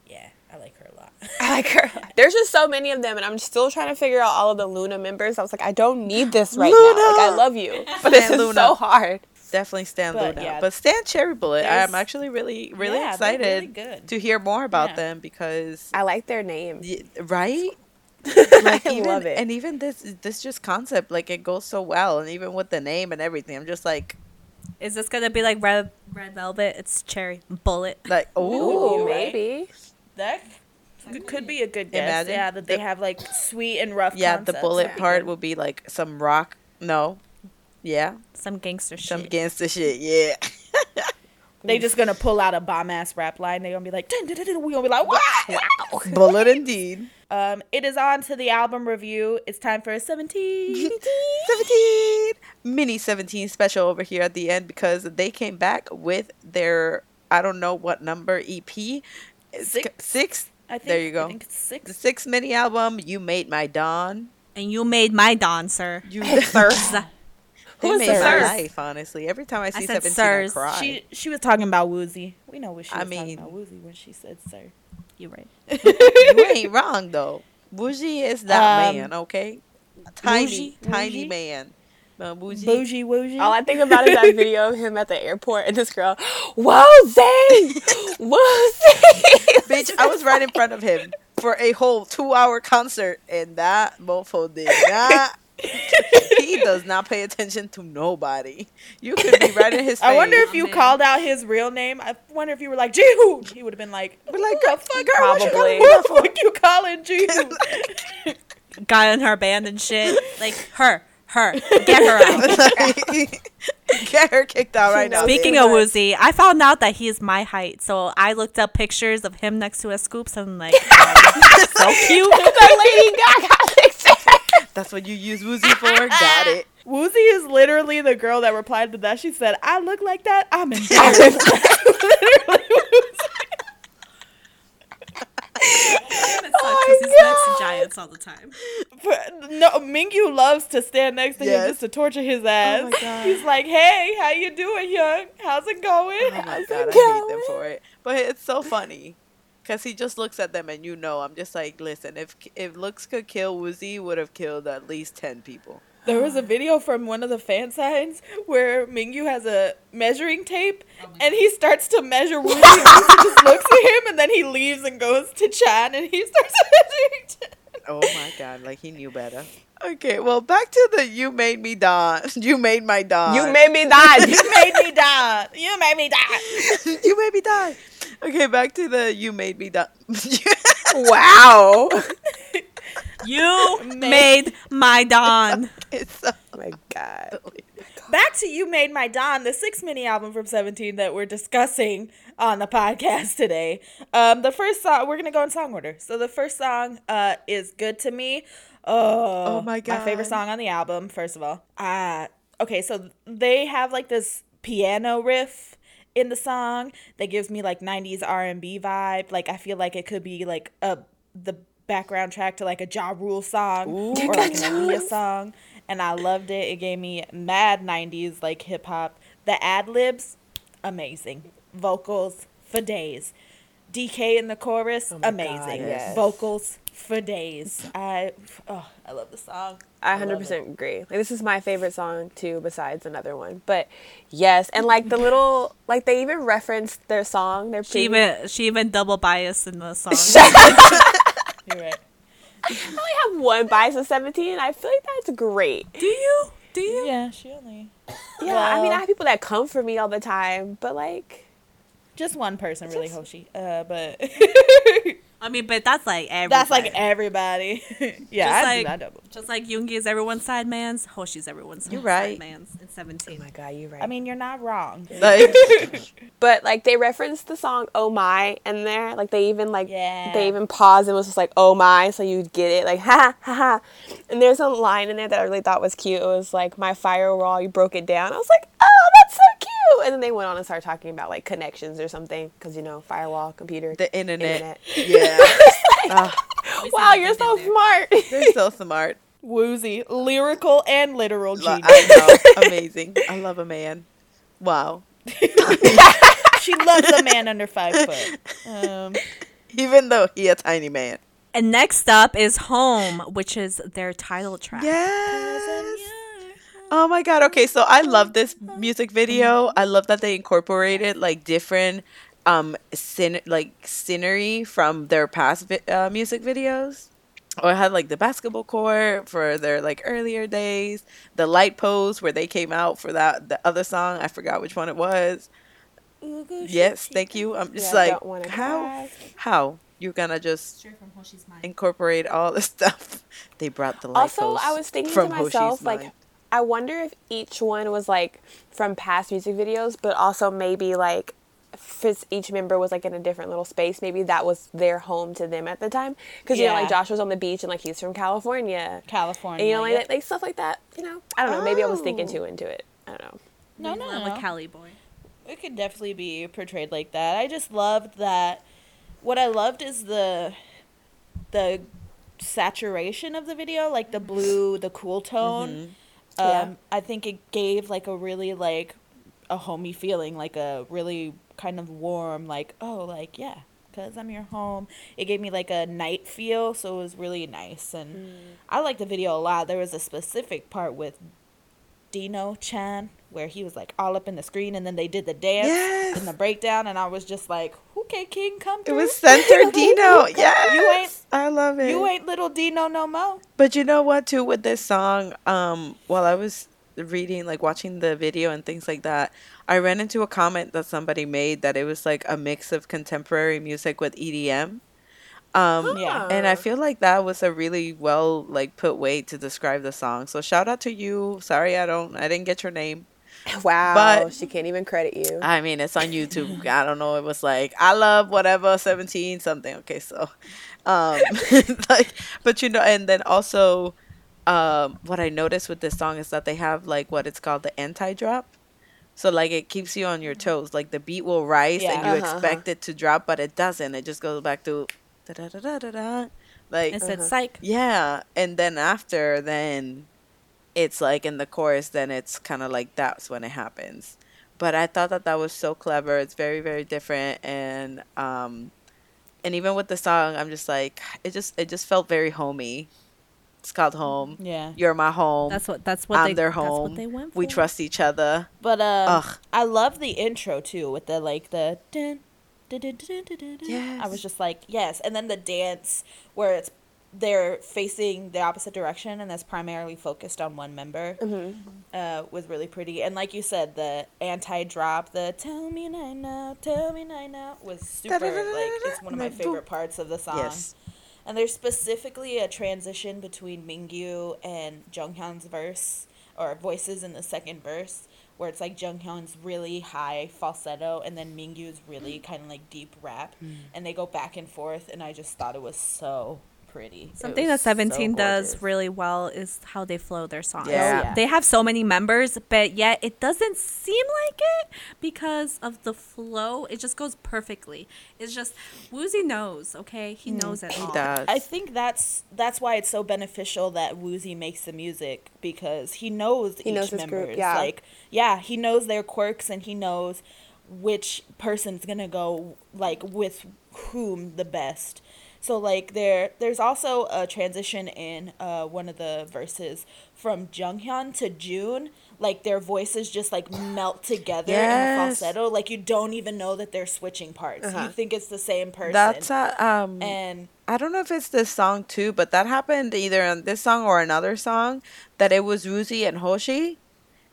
Yeah, I like her a lot. *laughs* I like her. There's just so many of them, and I'm still trying to figure out all of the LOONA members. I was like, I don't need this right now. Like, I love you, *laughs* but this Stan is LOONA. so hard. definitely stand But, LOONA. yeah, but stand Cherry Bullet. I'm actually really really Yeah, excited really good. to hear more about Yeah. them because I like their name. y- right. *laughs* Like I even, love it. and even this this just concept like it goes so well and even with the name and everything I'm just like Is this gonna be like red red velvet? It's cherry bullet. like Ooh, oh maybe. That c- could be a good guess. Imagine yeah, that they the- have like sweet and rough. yeah the bullet That'd part will be like some rock no yeah Some gangster shit. some gangster shit yeah *laughs* They just gonna pull out a bomb ass rap line. They're gonna be like, dun, dun, dun, dun. we gonna be like, wow. bullet indeed Um, it is on to the album review. It's time for a 17. 17 mini 17 special over here at the end because they came back with their I don't know what number EP It's Six. six I think, There you go. I think it's the six. six mini album you made my dawn and you made my dawn, sir. you *laughs* Sirs. they Who's made my life honestly every time I see said 17 Sirs. I cry She she was talking about Woozi. We know what she I was talking about Woozi when she said sir. You're right. *laughs* you ain't wrong though Bougie is that Um, man okay tiny Woogie? tiny Woogie? man uh, Bougie Bougie woogie. All I think about is that video of him at the airport and this girl, Woozi, *laughs* Woozi. Bitch, I was right in front of him for a whole two hour concert, and that mofo did not. *laughs* he does not pay attention to nobody. You could be right in his face. *laughs* I wonder if you oh, man. called out his real name. I wonder if you were like Jihoon. He would have been like, Be like, "Who the fuck, girl, what you Probably. calling- Who the fuck you calling Jihoon? *laughs* Guy in her band and shit. Like her, her, get her out. Get her kicked out right now. Speaking too of. Woozi, I found out that he is my height, so I looked up pictures of him next to a scoops and I'm like, oh, so cute. the Lady Gaga picture. That's what you use Woozi for. *laughs* Got it. Woozi is literally the girl that replied to that. She said, "I look like that. I'm embarrassed." literally, Because he's next to giants all the time. For- no, Mingyu loves to stand next to him just to torture his oh ass. my God. He's like, "Hey, how you doing, young? How's it going?" Oh my god, I hate them for it. But it's so funny. Cause he just looks at them and you know, I'm just like, listen, if if looks could kill Woozi, would have killed at least ten people. There was a video from one of the fan signs where Mingyu has a measuring tape and he starts to measure Woozi and Woozi just looks at him and then he leaves and goes to Chan and he *laughs* starts measuring Chan. Oh my god, like he knew better. Okay, well back to the you made me dawn. *laughs* You made my dawn. You made me die. You made me die. You made me die. you made me die. *laughs* Okay, back to the you made me die. *laughs* wow. You *laughs* made my dawn. *laughs* it's so Oh my god. Back to You Made My Dawn, the six mini album from 17 that we're discussing on the podcast today. Um, the first song, we're going to go in song order. So the first song uh, is Good to Me. Oh, Oh my My favorite song on the album, first of all. Uh, okay, so they have like this piano riff in the song that gives me like 90s R&B vibe. Like I feel like it could be like a the background track to like a Ja Rule song or like an Aaliyah song. And I loved it. It gave me mad 90s like hip hop. The ad libs, amazing. Vocals for days. DK in the chorus, God, amazing. yes. Vocals for days. I oh, I love the song. I 100% agree. Like this is my favorite song too, besides another one. But yes, and like the little, like they even referenced their song. Their She previous- even she even double biased in the song. *laughs* You're right. *laughs* I only have one bias of 17. I feel like that's great. Do you? Do you? Yeah, she only Yeah, I mean, I have people that come for me all the time, but like, just one person really Hoshi. Uh, but *laughs* I mean, but that's like everybody. that's like everybody. *laughs* yeah, Just I like, do that double. just like Yoongi is everyone's side man's, Hoshi's everyone's You're side right. man's in 17. oh my god, you're right. I mean, you're not wrong. *laughs* like *laughs* but like they referenced the song "Oh My" in there. Like they even like Yeah. they even paused and was just like "Oh my," so you'd get it. Like ha ha ha. And there's a line in there that I really thought was cute. It was like "My firewall, you broke it down." I was like, "Oh, that's so cute." And then they went on and started talking about like connections or something because you know firewall, computer, the internet. internet. *laughs* Yeah. *laughs* Ah, Wow, you're so smart. *laughs* they're so smart. Woozi, lyrical and literal Lo- genius. I know. Amazing. I love a man. Wow. she loves a man under five foot. Um, Even though he a tiny man. And next up is Home, which is their title track. Yes. Oh my god. Okay, so I love this music video. I love that they incorporated like different um scen- like scenery from their past vi- uh, music videos. Or it had like the basketball court for their like earlier days, the light post where they came out for that the other song. I forgot which one it was. Yes, thank you. I'm just Yeah, like how Cry. how you're gonna just Straight from Hoshi's mind. incorporate all the *laughs* stuff. They brought the light Also, post I was thinking to myself, like, mind. I wonder if each one was like from past music videos, but also maybe like each member was like in a different little space. Maybe that was their home to them at the time. Because you know, like Josh was on the beach and like he's from California, California. and you know, like, yep. like stuff like that. You know, I don't know. Maybe I was thinking Oh. too into it. I don't know. No, no, I'm no. a Cali boy. it could definitely be portrayed like that. I just loved that. What I loved is the the saturation of the video, like the blue, the cool mm-hmm. tone. Um, Yeah. I think it gave like a really like a homey feeling, like a really kind of warm, like oh, like yeah, because I'm your home. It gave me like a night feel, so it was really nice, and I liked the video a lot. There was a specific part with Dino Chan where he was like all up in the screen, and then they did the dance Yes. and the breakdown, and I was just like, okay, King, come Through. It was Center *laughs* Dino. Yes. You ain't- I love it. You ain't little Dino no more. But you know what too with this song, um, while I was reading, like watching the video and things like that, I ran into a comment that somebody made that it was like a mix of contemporary music with EDM. Um Yeah. and I feel like that was a really well like put way to describe the song. So shout out to you. Sorry I don't I didn't get your name. Wow, But- she can't even credit you. I mean, it's on YouTube. I don't know. It was like I love whatever seventeen something. Okay, so, um, *laughs* like, but you know, and then also, um, what I noticed with this song is that they have like what it's called the anti drop. So like it keeps you on your toes. Like the beat will rise and you Uh-huh, expect it to drop, but it doesn't. It just goes back to da da da da da. Like It said psych. yeah, and then after, then it's like in the chorus, then it's kind of like that's when it happens. But I thought that that was so clever. It's very, very different, and um, and even with the song, I'm just like, it just it just felt very homey. It's called Home. Yeah. You're my home. That's what. That's what I'm they. their That's home. what they went for. we trust each other. But um, Ugh. I love the intro too with the like the dun, I was just like yes, and then the dance where it's they're facing the opposite direction and that's primarily focused on one member uh, was really pretty. And like you said, the anti drop, the "Tell me now, now, tell me now, now" was super. Like it's one of my favorite parts of the song. Yes. And there's specifically a transition between Mingyu and Jeonghan's verse or voices in the second verse where it's like Jeonghan's really high falsetto and then Mingyu's really mm. kind of like deep rap. Mm. And they go back and forth and I just thought it was so pretty. Something that Seventeen so does really well is how they flow their songs. Yeah. Yeah. They have so many members, but yet it doesn't seem like it because of the flow. It just goes perfectly. It's just Woozi knows, okay? He mm. knows it He all. does. I think that's that's why it's so beneficial that Woozi makes the music because he knows He each knows his members. group, yeah. Like yeah, he knows their quirks and he knows which person's gonna go like with whom the best. So like there there's also a transition in uh, one of the verses from Jeonghan to Jun. Like their voices just like melt together in a falsetto. Like you don't even know that they're switching parts. You think it's the same person. That's a, um. and I don't know if it's this song too, but that happened either on this song or another song that it was Woozi and Hoshi.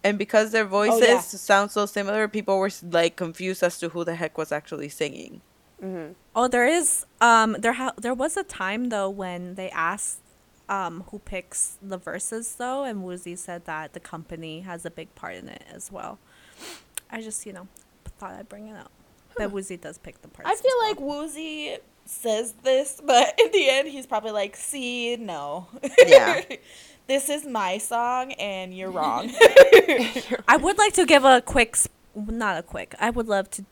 And because their voices yeah. sound so similar, people were like confused as to who the heck was actually singing. Oh, there is um there ha- there was a time though when they asked um who picks the verses though and Woozi said that the company has a big part in it as well. I just, you know, thought I'd bring it up. But Woozi does pick the parts. I feel well. like Woozi says this, but *laughs* in the end, he's probably like, "See, no, Yeah. *laughs* this is my song, and you're wrong." *laughs* I would like to give a quick, sp- not a quick. I would love to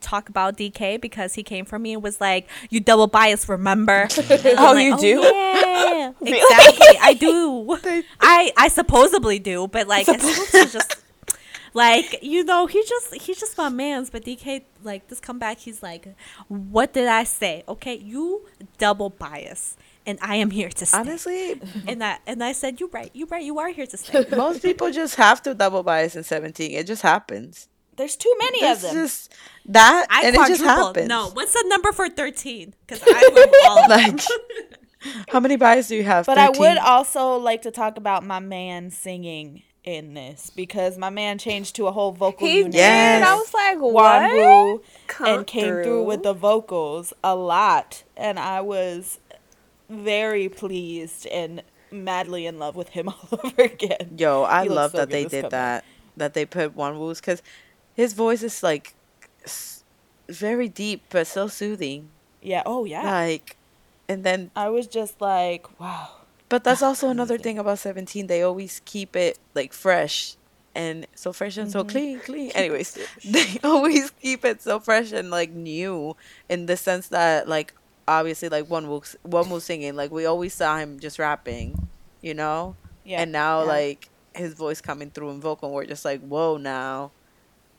talk about DK because he came for me and was like, "You double bias, remember?" *laughs* Oh, like, you do? Yeah, *laughs* exactly. I do. *laughs* I I supposedly do, but like it's just like you know he just he's just my man's. But DK like this comeback, he's like, "What did I say? Okay, you double bias." And I am here to stay. Honestly, and I and I said, "You're right. You're right. You are here to stay." most people just have to double bias in 17. It just happens. There's too many of them. just that, I and it just quadrupled. happens. No, what's the number for thirteen? Because I love *laughs* all. Like, how many bias do you have? but I would also like to talk about my man singing in this because my man changed to a whole vocal He unit. did. Yes. I was like, Wan what? Woo Come and came through. through. with the vocals a lot, and I was very pleased and madly in love with him *laughs* all over again. Yo, I He love so that they did comeback. that. That they put Wonwoo's because his voice is like very deep but so soothing. Yeah. Oh yeah. Like, and then, I was just like, wow. but that's also another thing about 17. They always keep it like fresh and so fresh and so mm-hmm. clean, clean. *laughs* Anyways, *laughs* they always keep it so fresh and like new in the sense that like obviously like Wonwoo, one Woo singing like we always saw him just rapping, you know. Yeah. and now yeah. like his voice coming through in vocal, we're just like, whoa, now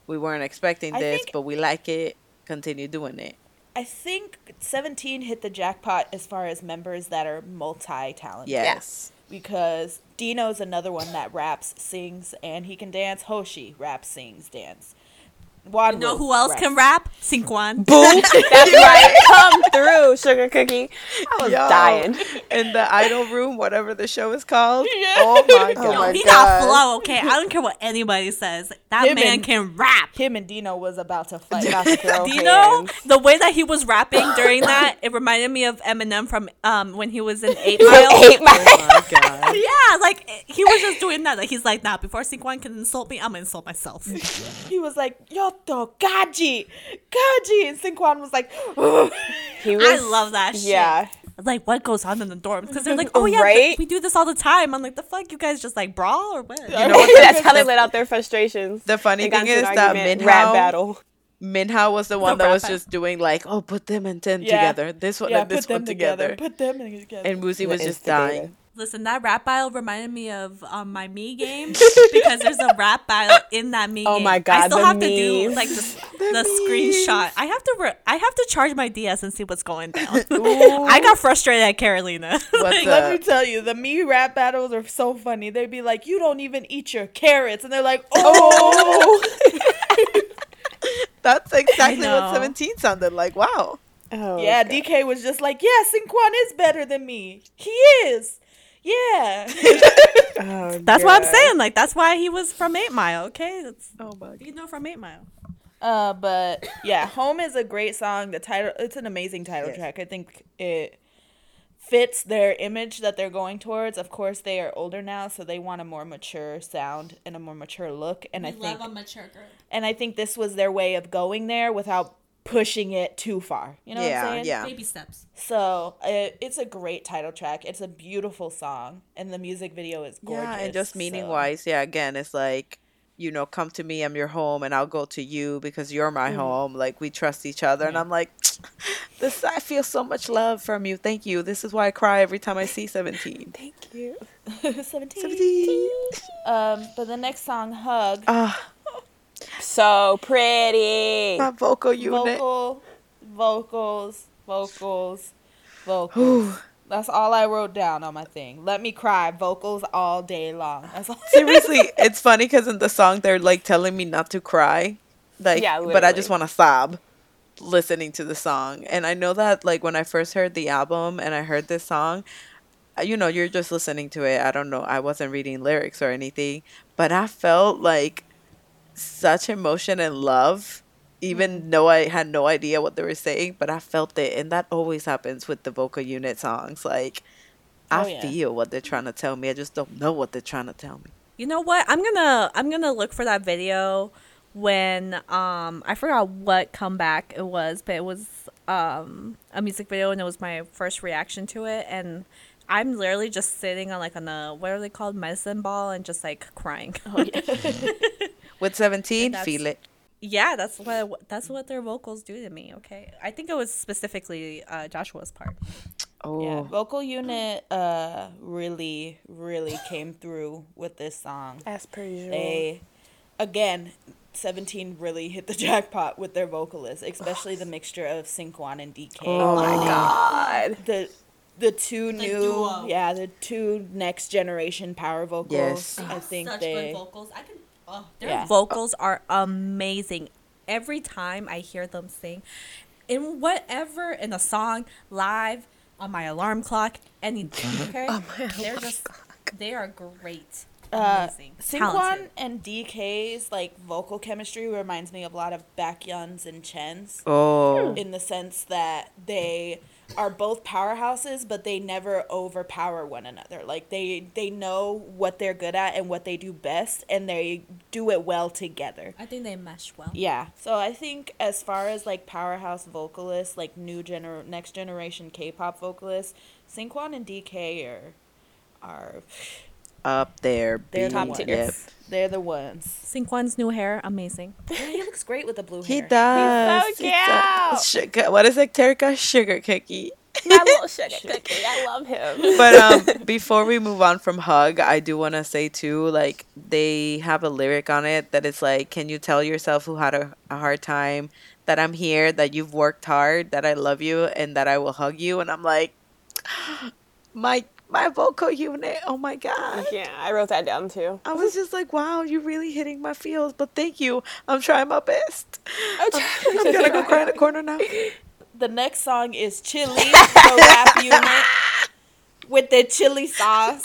we weren't expecting I this, think- but we like it. Continue doing it. I think 17 hit the jackpot as far as members that are multi-talented. Yes. Because Dino's another one that raps, sings, and he can dance. Hoshi raps, sings, dance. Juan You know who else can rap? Seungkwan. Boom. *laughs* That's right. Come through, sugar cookie. I was Yo, dying. in the idol room, whatever the show is called. Yeah. Oh my *laughs* Oh god! my he got flow, okay? I don't care what anybody says. That Him man and- can rap. Him and Dino was about to fight. *laughs* About to throw Do you know hands. the way that he was rapping during that? It reminded me of Eminem from um when he was in Eight Mile. Eight Mile. Oh my god! Yeah, like he was just doing that. Like he's like, nah, before Seungkwan can insult me, I'm gonna insult myself. He was like, Yoto, Gaji, Gaji. And Seungkwan was like, *laughs* He was. I love that shit. Yeah. Like what goes on in the dorms? Because they're like, oh yeah, Right? th- we do this all the time. I'm like, the fuck, you guys just like brawl or what? You know *laughs* what? That's how they let out their frustrations. The funny thing is an that argument, Minghao, rap battle. Minghao was the one The that was just doing like, oh, put them and ten Yeah. together. This one yeah, and this put them one together. together. Put them together. And Woozy was just instigator. dying. Listen, that rap battle reminded me of um, my me game *laughs* because there's a rap battle in that me Oh game. my god! I still the have to do like the, *laughs* the screenshot. I have to re- I have to charge my DS and see what's going down. *laughs* I got frustrated at Carolina. What's Let me tell you, the me rap battles are so funny. They'd be like, "You don't even eat your carrots," and they're like, "Oh, That's exactly what 17 sounded like. Wow. Oh, yeah." God. DK was just like, "Yeah, Seungkwan is better than me. He is. Yeah." *laughs* Oh, that's what I'm saying. Like that's why he was from Eight Mile. Okay, that's Oh my you know from Eight Mile. Uh, but yeah, "Home" is a great song. The title, it's an amazing title Yes. track. I think it fits their image that they're going towards. Of course, they are older now, so they want a more mature sound and a more mature look. And I think, a mature girl. and I think this was their way of going there without pushing it too far. You know what Yeah, I'm saying? yeah. Baby steps. So it, it's a great title track. It's a beautiful song, and the music video is gorgeous. Yeah, and just meaning so- wise, yeah, again, it's like, you know, come to me, I'm your home, and I'll go to you because you're my home. Like, we trust each other. And I'm like, *laughs* this, I feel so much love from you. Thank you. This is why I cry every time I see *laughs* 17. Thank you. *laughs* 17. 17. Um, but the next song, "Hug," Ah, So pretty. my vocal unit. vocal, vocals, vocals, vocals. That's all I wrote down on my thing. Let me cry. Vocals all day long. That's all. *laughs* Seriously, it's funny because in the song, they're like telling me not to cry. Like, Yeah, but I just want to sob listening to the song. And I know that, like, when I first heard the album and I heard this song, uh, you know, you're just listening to it. I don't know. I wasn't reading lyrics or anything, but I felt like such emotion and love, even though I had no idea what they were saying, but I felt it. And that always happens with the vocal unit songs. Like, I Oh, yeah. feel what they're trying to tell me. I just don't know what they're trying to tell me. You know what? I'm gonna I'm gonna look for that video when um I forgot what comeback it was, but it was um a music video and it was my first reaction to it and I'm literally just sitting on like on a what are they called medicine ball and just like crying. Oh, yeah. *laughs* *laughs* With 17, feel it. yeah, that's what that's what their vocals do to me. Okay, I think it was specifically uh, Joshua's part. Oh, Yeah, vocal unit uh really really came through with this song. As per usual. They again 17 really hit the *laughs* jackpot with their vocalists, especially the mixture of Seungkwan and DK. oh my god. The the two new duo. yeah, the two next generation power vocals. Yes. I think Such they good vocals. I can. Oh, their Yeah. vocals are amazing. Every time I hear them sing, in whatever in a song, live, on my alarm clock, anything. *laughs* Okay, they're just they are great. Uh, Amazing. Seungkwan Talented. and DK's like vocal chemistry reminds me of a lot of Baekhyun's and Chen's. oh, in the sense that they are both powerhouses but they never overpower one another. Like they they know what they're good at and what they do best and they do it well together. I think they mesh well. yeah. So i think as far as like powerhouse vocalists like new gener next generation k-pop vocalists Seungkwan and dk are are up there. they're B. the Top ones. tier. Yep. they're the ones Seungkwan's new hair, amazing. yeah, he looks great with the blue He hair does. He's so He's a sugar, what is it, Terica? Sugar cookie. My little *laughs* sugar cookie. I love him. *laughs* But um, before we move on from Hug, I do want to say too, like they have a lyric on it that is like, "Can you tell yourself who had a, a hard time that I'm here, that you've worked hard, that I love you, and that I will hug you?" And I'm like, *gasps* my my vocal unit. Oh my god. Yeah, I wrote that down too. I was just like, wow, you're really hitting my feels, but thank you. I'm trying my best. I'm gonna go *laughs* cry in the corner now. The next song is Chili, the rap unit with the *laughs* chili sauce.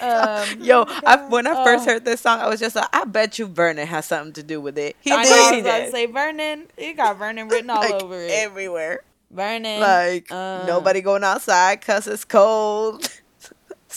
Um, Yo, I, when I first heard this song, I was just like, I bet you Vernon has something to do with it. He I did. know I was about to say Vernon. You got Vernon written all like, over it. everywhere. Vernon. Like uh, nobody going outside cause it's cold.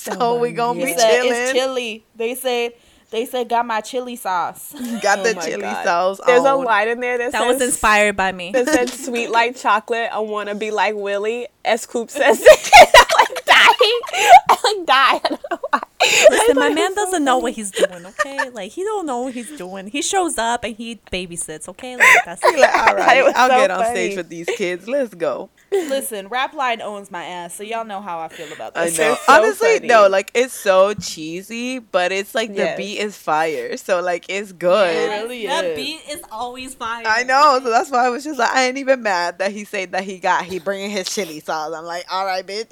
So *laughs* Oh we my gonna He be chilling. it's chili. They said they said got my chili sauce. *laughs* Got Oh the my chili God. sauce. There's a on. line in there that, That says was inspired by me. that said sweet *laughs* like chocolate. I want to be like Willie. S.Coups says it. I'm like dying. *laughs* I like die. *laughs* I don't know why. Listen, my man doesn't know what he's doing, okay? *laughs* Like he don't know what he's doing. He shows up and he babysits, okay? Like that's like, all thought it right, was I'll so get on funny. stage with these kids. Let's go. Listen, Rapline owns my ass, so y'all know how I feel about I this. know. So Honestly, funny. no, like it's so cheesy, but it's like Yes. the beat is fire, so like it's good. It really that is. beat is always fire. I know, so that's why I was just like, I ain't even mad that he said that he got he bringing his chili sauce. I'm like, all right, bitch.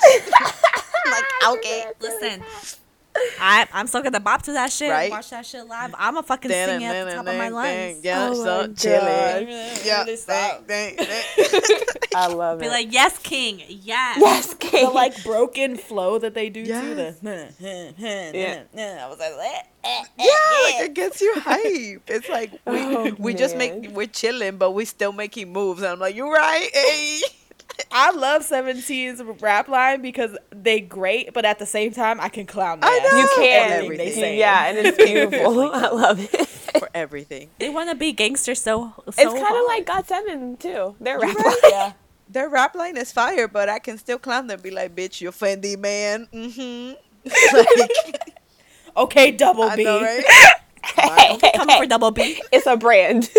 I'm like, *laughs* okay. Listen, I I'm still gonna bop to that shit. Right? Watch that shit live. I'm a fucking sing at the top of my lungs. Yeah, Oh so my chilling. Yeah, Really dang, dang, dang. I love it. Be like, yes, king, yes. yes, King. The like broken flow that they do too. Yes. The *laughs* *laughs* Yeah. I was like, eh, eh, eh, Yeah, like eh. it gets you hype. It's like we Oh, we just make we're chilling, but we still making moves. And I'm like, you're right? Hey. I love 17's rap line because they great, but at the same time, I can clown their I know. you can. everything they say. Yeah, and it's beautiful. *laughs* I love it. for everything. They want to be gangsters so, so it's kind of like GOT7 too. They're rap yeah. Their rap line is fire, but I can still clown them. Be like, bitch, you're Fendi man. Mm-hmm. *laughs* like, Okay, double I B. know, right? *laughs* Hey, Come for double B. It's a brand.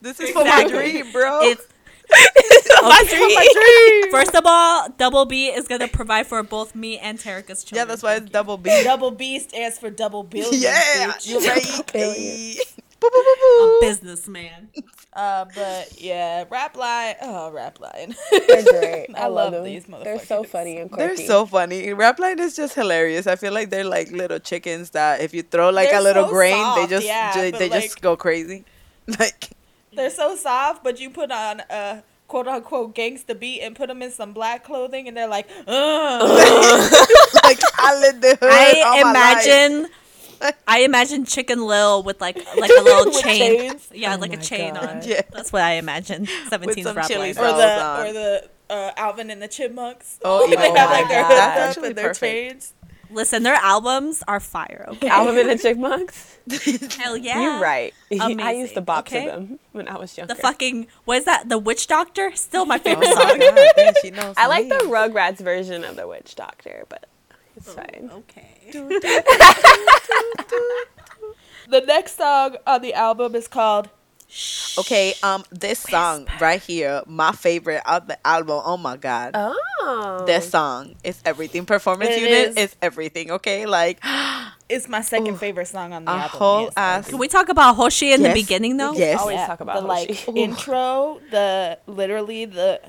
This is for my Exactly. dream, bro. It's my *laughs* dream. first of all, double B is gonna provide for both me and Terica's children. yeah, that's why it's double B. Double B stands for double billion. yeah, bitch. you're right. Billion. Hey. *laughs* Boo, boo, boo, a businessman. Uh, but yeah, rap line. Oh, rap line. They're great. *laughs* I, love, them. these motherfuckers. They're so funny and quirky. They're so funny. Rapline is just hilarious. I feel like they're like little chickens that if you throw like They're a little so grain, they just yeah, they, they like- just go crazy. Like They're so soft, but you put on a quote unquote gangsta beat and put them in some black clothing, and they're like, Ugh. *laughs* like I lived the hood. all I my life. imagine. *laughs* I imagine Chicken Lil with like *laughs* like a little chain. chains? Yeah, Oh like a chain God. on. Yeah. That's what I imagine. 17's some rap chili line. or the on. or the uh, Alvin and the Chipmunks. Oh, they have better. like their That's hoods up and their perfect. chains. Listen, their albums are fire. *laughs* Okay. Alvin and the Chipmunks. *laughs* Hell yeah. You're right. *laughs* I used Amazing. to bop Okay. to them when I was younger. The fucking what is that? The Witch Doctor? Still my oh favorite Oh song. God, damn, she knows I like the. Rugrats version of the Witch Doctor, but it's fine. Okay. The next song on the album is called Okay, um, this song right here, my favorite of the album. Oh my god, Oh. this song is everything. Performance It unit is. is. everything. Okay, like *gasps* It's my second favorite song on the a album. whole yes, ass. Can we talk about Hoshi in Yes. the beginning though? Yes. Always talk about the like Hoshi. intro, the literally the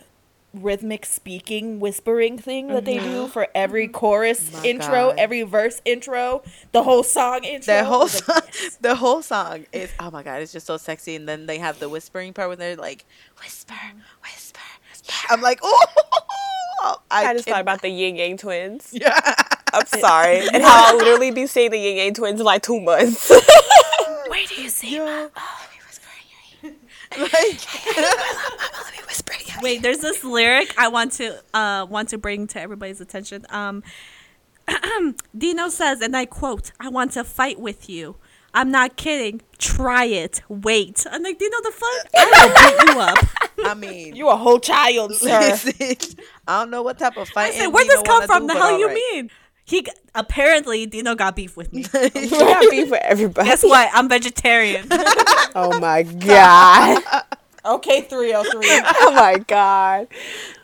rhythmic speaking whispering thing that they do mm-hmm. for every mm-hmm. chorus My intro, God. every verse intro, the whole song intro. The whole is like, song, the whole song is oh my god, it's just so sexy. And then they have the whispering part when they're like whisper, mm-hmm. whisper. whisper. I'm like, oh, I just can- thought about the Ying Yang twins. yeah. I'm *laughs* sorry. and how I'll literally be saying the Ying Yang twins in like two months. *laughs* *laughs* Where do you see? Yo, oh? Like *laughs* Let me whisper in Wait, there's this lyric I want to uh want to bring to everybody's attention. Um *clears throat* Dino says, and I quote, I want to fight with you. I'm not kidding. Try it. Wait. I'm like, Dino, the fuck? *laughs* I'm gonna beat you up. I mean, you a whole child, sir. I don't know what type of I fight. said, where'd this come from? The hell you mean? He g- apparently Dino got beef with me. *laughs* We got beef for everybody. Guess what? I'm vegetarian. *laughs* Oh my *laughs* god. Okay, 303. *laughs* oh my god.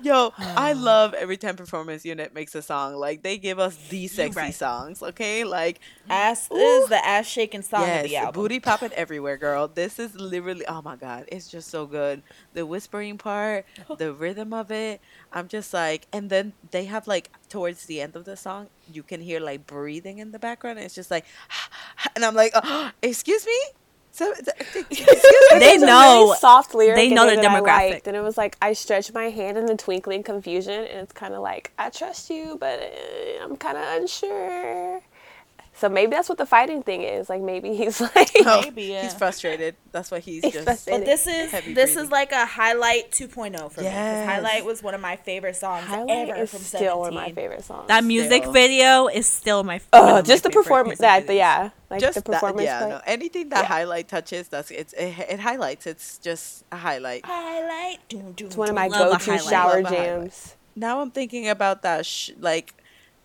Yo, I *sighs* love every time performance unit makes a song. Like they give us the sexy right. songs, okay? Like ass this is the ass shaking song of the yes, album. booty popping everywhere, girl. This is literally oh my god, it's just so good. The whispering part, *laughs* the rhythm of it. I'm just like, and then they have like towards the end of the song, you can hear like breathing in the background. And it's just like, *sighs* and I'm like, oh, *gasps* excuse me. So. *laughs* They know- really soft lyric they know the demographic. and it was like I stretch my hand in the twinkling confusion, and it's kind of like I trust you, but uh, I'm kind of unsure. So maybe that's what the fighting thing is. Like maybe he's *laughs* like, Oh, Maybe, yeah. he's frustrated. That's why he's, He's just. frustrated. But this is Heavy this breathing. is like a highlight 2.0 for me. 'cause Yes. Highlight was one of my favorite songs Highlight ever is from still one of my favorite songs. That music Still. video is still my. Oh, one of my just the performance. That videos. yeah, like just the that- performance. yeah, part. no, anything that Yeah. highlight touches, that's it's it, it highlights. It's just a highlight. Highlight. Doom, doom, It's one of my go-to shower Love a highlight. jams. Now I'm thinking about that, sh- like,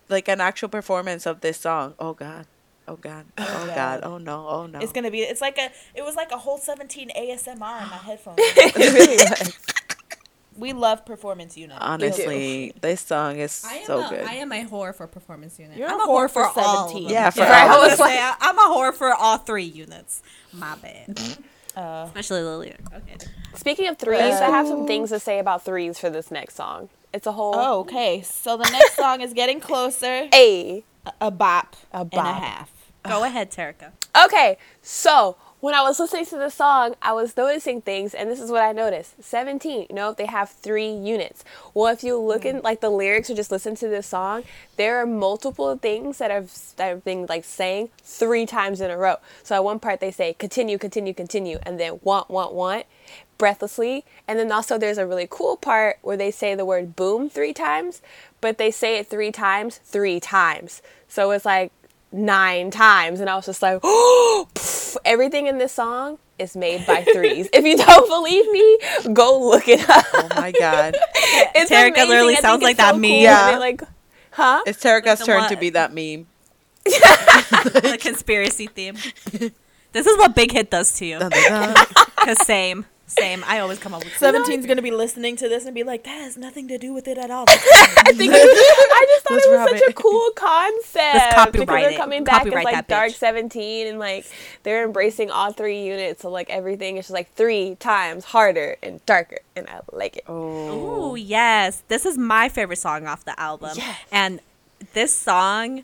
like an actual performance of this song. Oh God, oh God, *laughs* oh God. God, oh no, oh no. It's gonna be. It's like a. It was like a whole 17 ASMR in my headphones. *laughs* It really *laughs* was. we love performance unit. Honestly, this song is so a, good. I am a whore for performance unit. You're I'm a a whore whore for for all. 17. yeah, for Yeah, I all. was was gonna say, I'm a whore for all three units. My bad. Uh, Especially the lyric. Okay. Speaking of threes, I have some things to say about threes for this next song. It's a whole oh, okay. So the next *laughs* song is getting closer. a. A, a bop. A and a half. Go ahead, Terica. Okay, so when I was listening to the song, I was noticing things, and this is what I noticed: seventeen. You know, they have three units. Well, if you look in hmm. like the lyrics or just listen to this song, there are multiple things that have that have been like saying three times in a row. So at one part they say continue, continue, continue, and then want, want, want, breathlessly, and then also there's a really cool part where they say the word boom three times, but they say it three times, three times. So it's like nine times and I was just like, *gasps* oh, everything in this song is made by *laughs* threes. if you don't believe me, go look it up. Oh my God, *laughs* it's Terica amazing. literally I sounds it's like that so meme. cool. Yeah. Like, huh? it's Terica's the turn one- to be that meme. *laughs* the conspiracy theme. This is what Big Hit does to you. Dun, dun, dun. Cause same, same. I always come up with 17's gonna be listening to this and be like, that has nothing to do with it at all. *laughs* I think *laughs* I just thought Let's it was such it. a cool *laughs* concept. Let's because copyright they're it. coming back as like Dark bitch. 17 and like they're embracing all three units. So like everything is just like three times harder and darker. And I like it. Oh, Ooh, yes. This is my favorite song off the album. And this song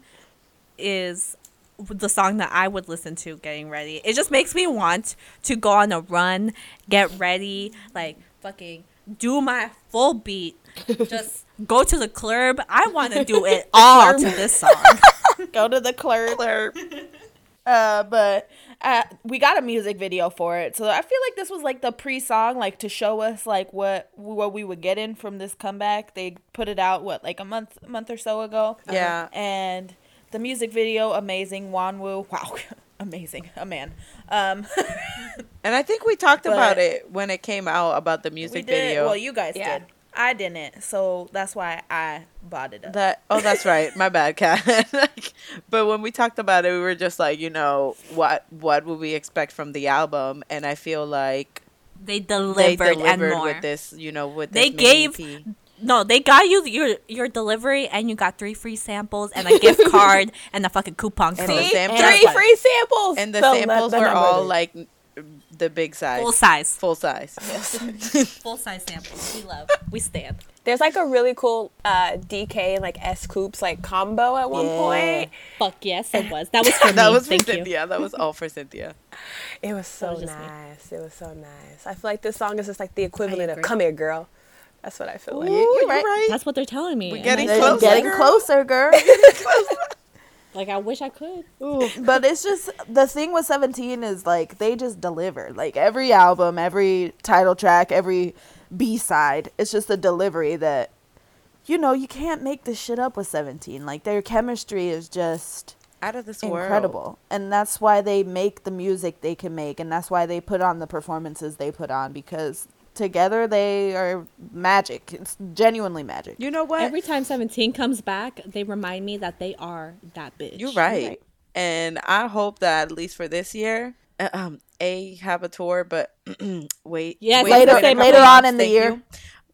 is the song that I would listen to getting ready. It just makes me want to go on a run, get ready, like fucking do my full beat. *laughs* Just go to the club. I want to do it all to this song. *laughs* Go to the club. *laughs* Uh, but uh, we got a music video for it, so I feel like this was like the pre-song, like to show us like what what we would get in from this comeback. They put it out what like a month month or so ago. Yeah. and the music video amazing. Wonwoo, wow, *laughs* amazing, a man. Um, *laughs* and I think we talked about it when it came out about the we music did. video. Well, you guys Yeah. did. I didn't, so that's why I bought it up. That oh, that's right. My bad, *laughs* cat. like, but when we talked about it, we were just like, you know, what what would we expect from the album? And I feel like They they delivered, delivered and more. with this, you know, with They this mini gave- EP. No, they got you your your delivery, and you got three free samples and a gift *laughs* card and a fucking coupon And code. the See? samples- Three free samples. and the So samples let- were let- all like the big size, Full size. full size. *laughs* Full size samples. We love. We stand. There's like a really cool uh, DK and like S.Coups like combo at one Yeah. point. Fuck yes, it was. That was *laughs* for that me. was for Thank you. Cynthia. That was all for Cynthia. It was so was just me. nice. It was so nice. I feel like this song is just like the equivalent of "Come Here, Girl." That's what I feel like. Ooh, you're right. That's what they're telling me. We're getting I- closer. getting girl. closer, girl. *laughs* Like I wish I could. but it's just the thing with 17 is like they just deliver like every album every title track every b-side it's just a delivery that you know you can't make this shit up with 17 like their chemistry is just Out of this world. incredible and that's why they make the music they can make and that's why they put on the performances they put on because together they are magic it's genuinely magic You know what? Every time 17 comes back, they remind me that they are that bitch. You're right. And I hope that at least for this year, uh, um a have a tour, but *clears throat* wait. yeah, wait Later- for it a later on in the year. you.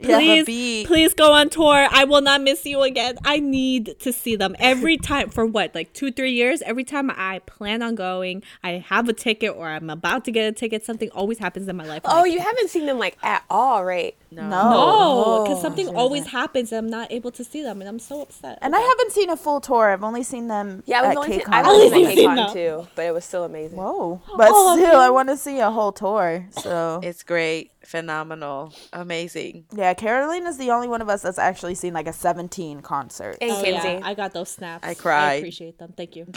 Yeah, but Please, B, please go on tour. I will not miss you again. I need to see them every time for what, like two, three years. Every time I plan on going, I have a ticket or I'm about to get a ticket. Something always happens in my life. Oh, you haven't seen them like at all, right? no. No, because Oh, something shit. always happens and I'm not able to see them, and I'm so upset. And I haven't seen a full tour. I've only seen them Yeah, at we've only seen, KCON. I've only only seen seen them. KCON too, but it was still amazing. Whoa. *gasps* But Oh, still, I want to see a whole tour. So It's great, phenomenal, amazing. yeah, Caroline is the only one of us that's actually seen like a 17 concert. And Oh, Kinsey. yeah, I got those snaps. I cried. I appreciate them. Thank you.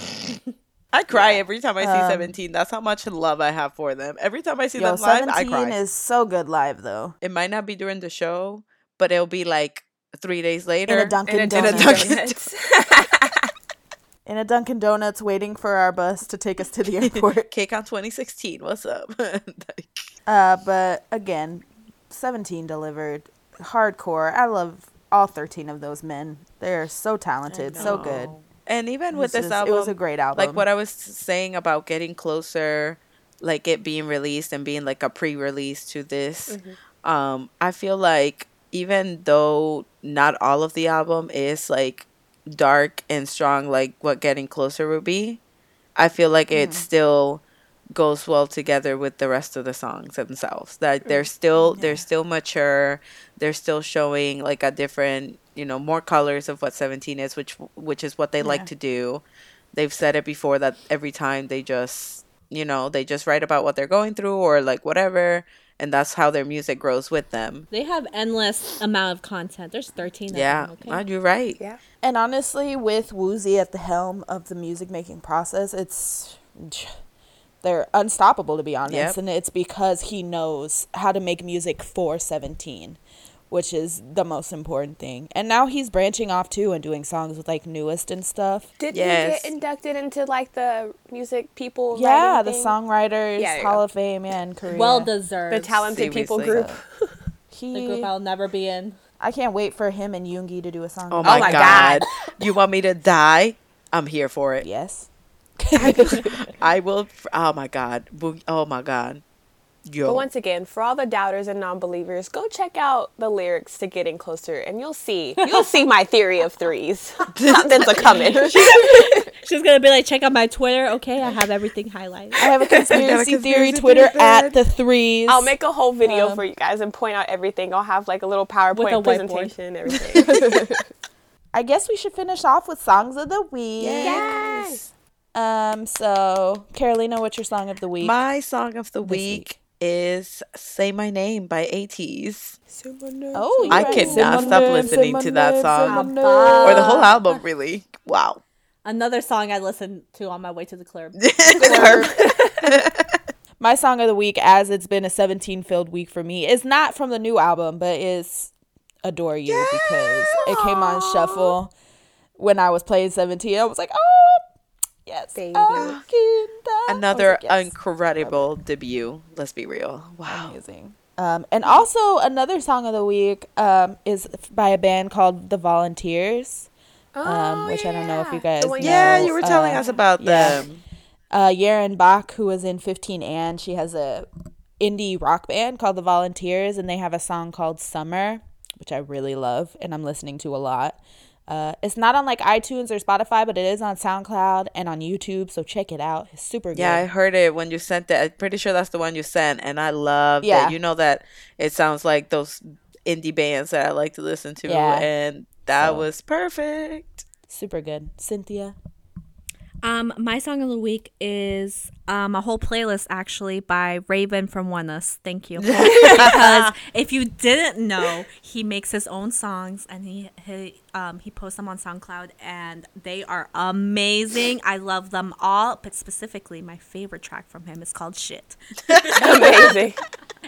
I cry every time I see Um, 17. That's how much love I have for them. Every time I see Yo, them live, I cry. 17 is so good live though. it might not be during the show, but it'll be like three days later. In a Dunkin' And a Donuts. Dunkin' Dunkin' Donuts. *laughs* In a Dunkin' Donuts, waiting for our bus to take us to the *laughs* airport. KCON 2016. What's up? *laughs* Like, uh, but again, 17 delivered hardcore. I love all 13 of those men. They're so talented, so good. and even with this album, it was a great album. like what I was saying about getting closer, like it being released and being like a pre-release to this. Um, I feel like even though not all of the album is like dark and strong, like what getting closer would be, I feel like it's still goes well together with the rest of the songs themselves. That they're still they're still mature. They're still showing like a different, you know, more colors of what 17 is, which which is what they Yeah. like to do. They've said it before that every time they just, you know, they just write about what they're going through or like whatever, and that's how their music grows with them. They have endless amount of content. There's 13 of Yeah, them. Ah, Okay. you're right. yeah. And honestly, with Woozi at the helm of the music making process, it's they're unstoppable to be honest, Yep. and it's because he knows how to make music for 17, which is the most important thing. And now he's branching off too and doing songs with like newest and stuff. Did Yes. he get inducted into like the music people? Yeah, the thing? Songwriters Yeah, yeah. Hall of Fame yeah, in Korea. Well deserved. the talented people Seriously. group. *laughs* *laughs* he, The group I'll never be in. I can't wait for him and Yoongi to do a song. Oh together. my, my god. God. you want me to die? I'm here for it. Yes. I will. Oh my god. Boo- Oh my god. Yo. But once again, for all the doubters and non-believers, go check out the lyrics to "Getting Closer," and you'll see you'll see my theory of threes. *laughs* Something's a coming. *laughs* She's gonna be like, check out my Twitter. Okay, I have everything highlighted. I have a *laughs* conspiracy, conspiracy theory theory Twitter thread. at the threes. I'll make a whole video Um, for you guys and point out everything. I'll have like a little PowerPoint a whiteboard. presentation, everything. I guess we should finish off with songs of the week. yes. Um. So, Carolina, what's your song of the week? My song of the week, week. is "Say My Name" by ATEEZ. oh, I you're right. cannot stop name, listening to that name, song. my Abba. name. or the whole album, really. Wow. Another song I listened to on my way to the club. *laughs* *laughs* My song of the week, as it's been a 17 filled week for me, is not from the new album, but is "Adore You" because it came on shuffle when I was playing 17. I was like, oh, yes, Baby. I can die. I was Another yes. incredible debut. Let's be real. Wow. Amazing. Um, and also another song of the week um, is by a band called The Volunteers, um, which I don't know if you guys Oh, know. Yeah, you were telling uh, us about yeah. them. Uh, Yerin Baek, who was in 15 and she has a indie rock band called The Volunteers, and they have a song called Summer, which I really love and I'm listening to a lot. Uh, it's not on like iTunes or Spotify, but it is on SoundCloud and on YouTube, so check it out. It's super good. Yeah, I heard it when you sent it. I'm pretty sure that's the one you sent, and I love Yeah. that. You know that it sounds like those indie bands that I like to listen to, Yeah. and that So- was perfect. super good. Cynthia. Um, my song of the week is um a whole playlist actually by Raven from ONEUS. Thank you. *laughs* because if you didn't know, he makes his own songs and he he um he posts them on SoundCloud and they are amazing. I love them all, but specifically my favorite track from him is called Shit. *laughs* Amazing.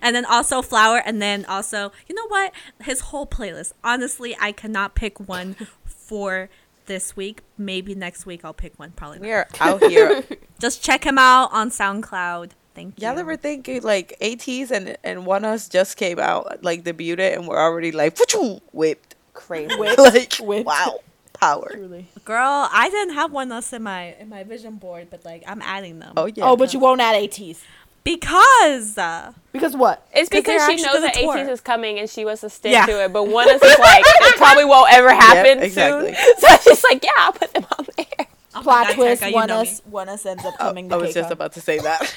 And then also Flower and then also, you know what? His whole playlist. Honestly, I cannot pick one for this week. Maybe next week I'll pick one. Probably not. We are out here. *laughs* Just check him out on SoundCloud. Thank you. Y'all ever think it, like ATEEZ and and ONEUS just came out, like debuted, and we're already like *laughs* whipped. Crazy. *laughs* like Whipped. wow. power. Truly. Girl, I didn't have one else in my in my vision board, but like I'm adding them. Oh yeah. Oh, but you won't add ATEEZ. Because uh, Because what? It's 'Cause because she knows that tour. 18th is coming and she wants to stick Yeah. to it. But one is *laughs* just like, it probably won't ever happen exactly. soon. *laughs* So she's like, yeah, I'll put them on there. oh Plot God, twist, Terica, you one know us, me. ONEUS ends up Oh, coming to I was just about to say that.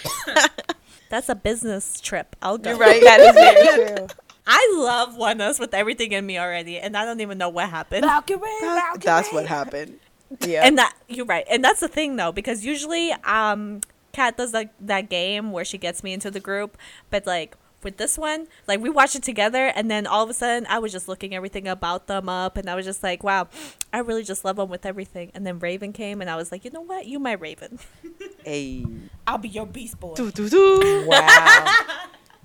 *laughs* That's a business trip. I'll go. You're right. That is very true. I love ONEUS with everything in me already, and I don't even know what happened. Valkyrie, Valkyrie. that's what happened. Yeah. And that you're right, and that's the thing though, because usually, um, Kat does like that game where she gets me into the group, but like with this one, like we watched it together, and then all of a sudden, I was just looking everything about them up, and I was just like, wow, I really just love them with everything. And then Raven came, and I was like, you know what, you my Raven. *laughs* Hey. I'll be your beast boy. Doo, doo, doo. Wow. *laughs*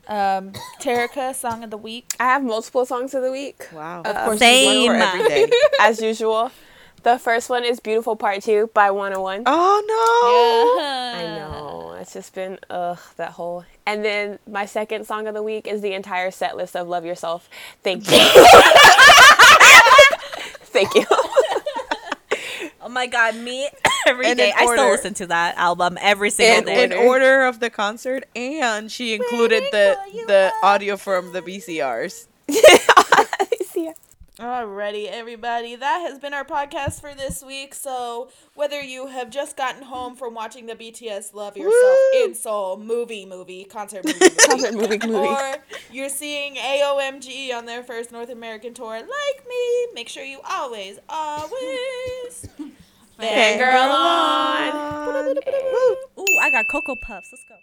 Um, Terica, song of the week. I have multiple songs of the week, Wow. Of course, Same. One every day. as usual. The first one is Beautiful Part 2 by 101. Oh no. I know. It's just been, ugh, that whole. And then my second song of the week is the entire set list of Love Yourself. Thank you. *laughs* Thank you. Oh my god, me *coughs* every And day. I still listen to that album every single In, day. in order of the concert, and she included the the audio from the VCRs. *laughs* Alrighty, everybody. That has been our podcast for this week. So, whether you have just gotten home from watching the BTS Love Yourself Woo! in Seoul movie, movie, concert movie, *laughs* movie, Concert movie, movie. or you're seeing AOMG on their first North American tour, like me, make sure you always, always *laughs* Fangirl on. Woo. Ooh, I got Cocoa Puffs. Let's go.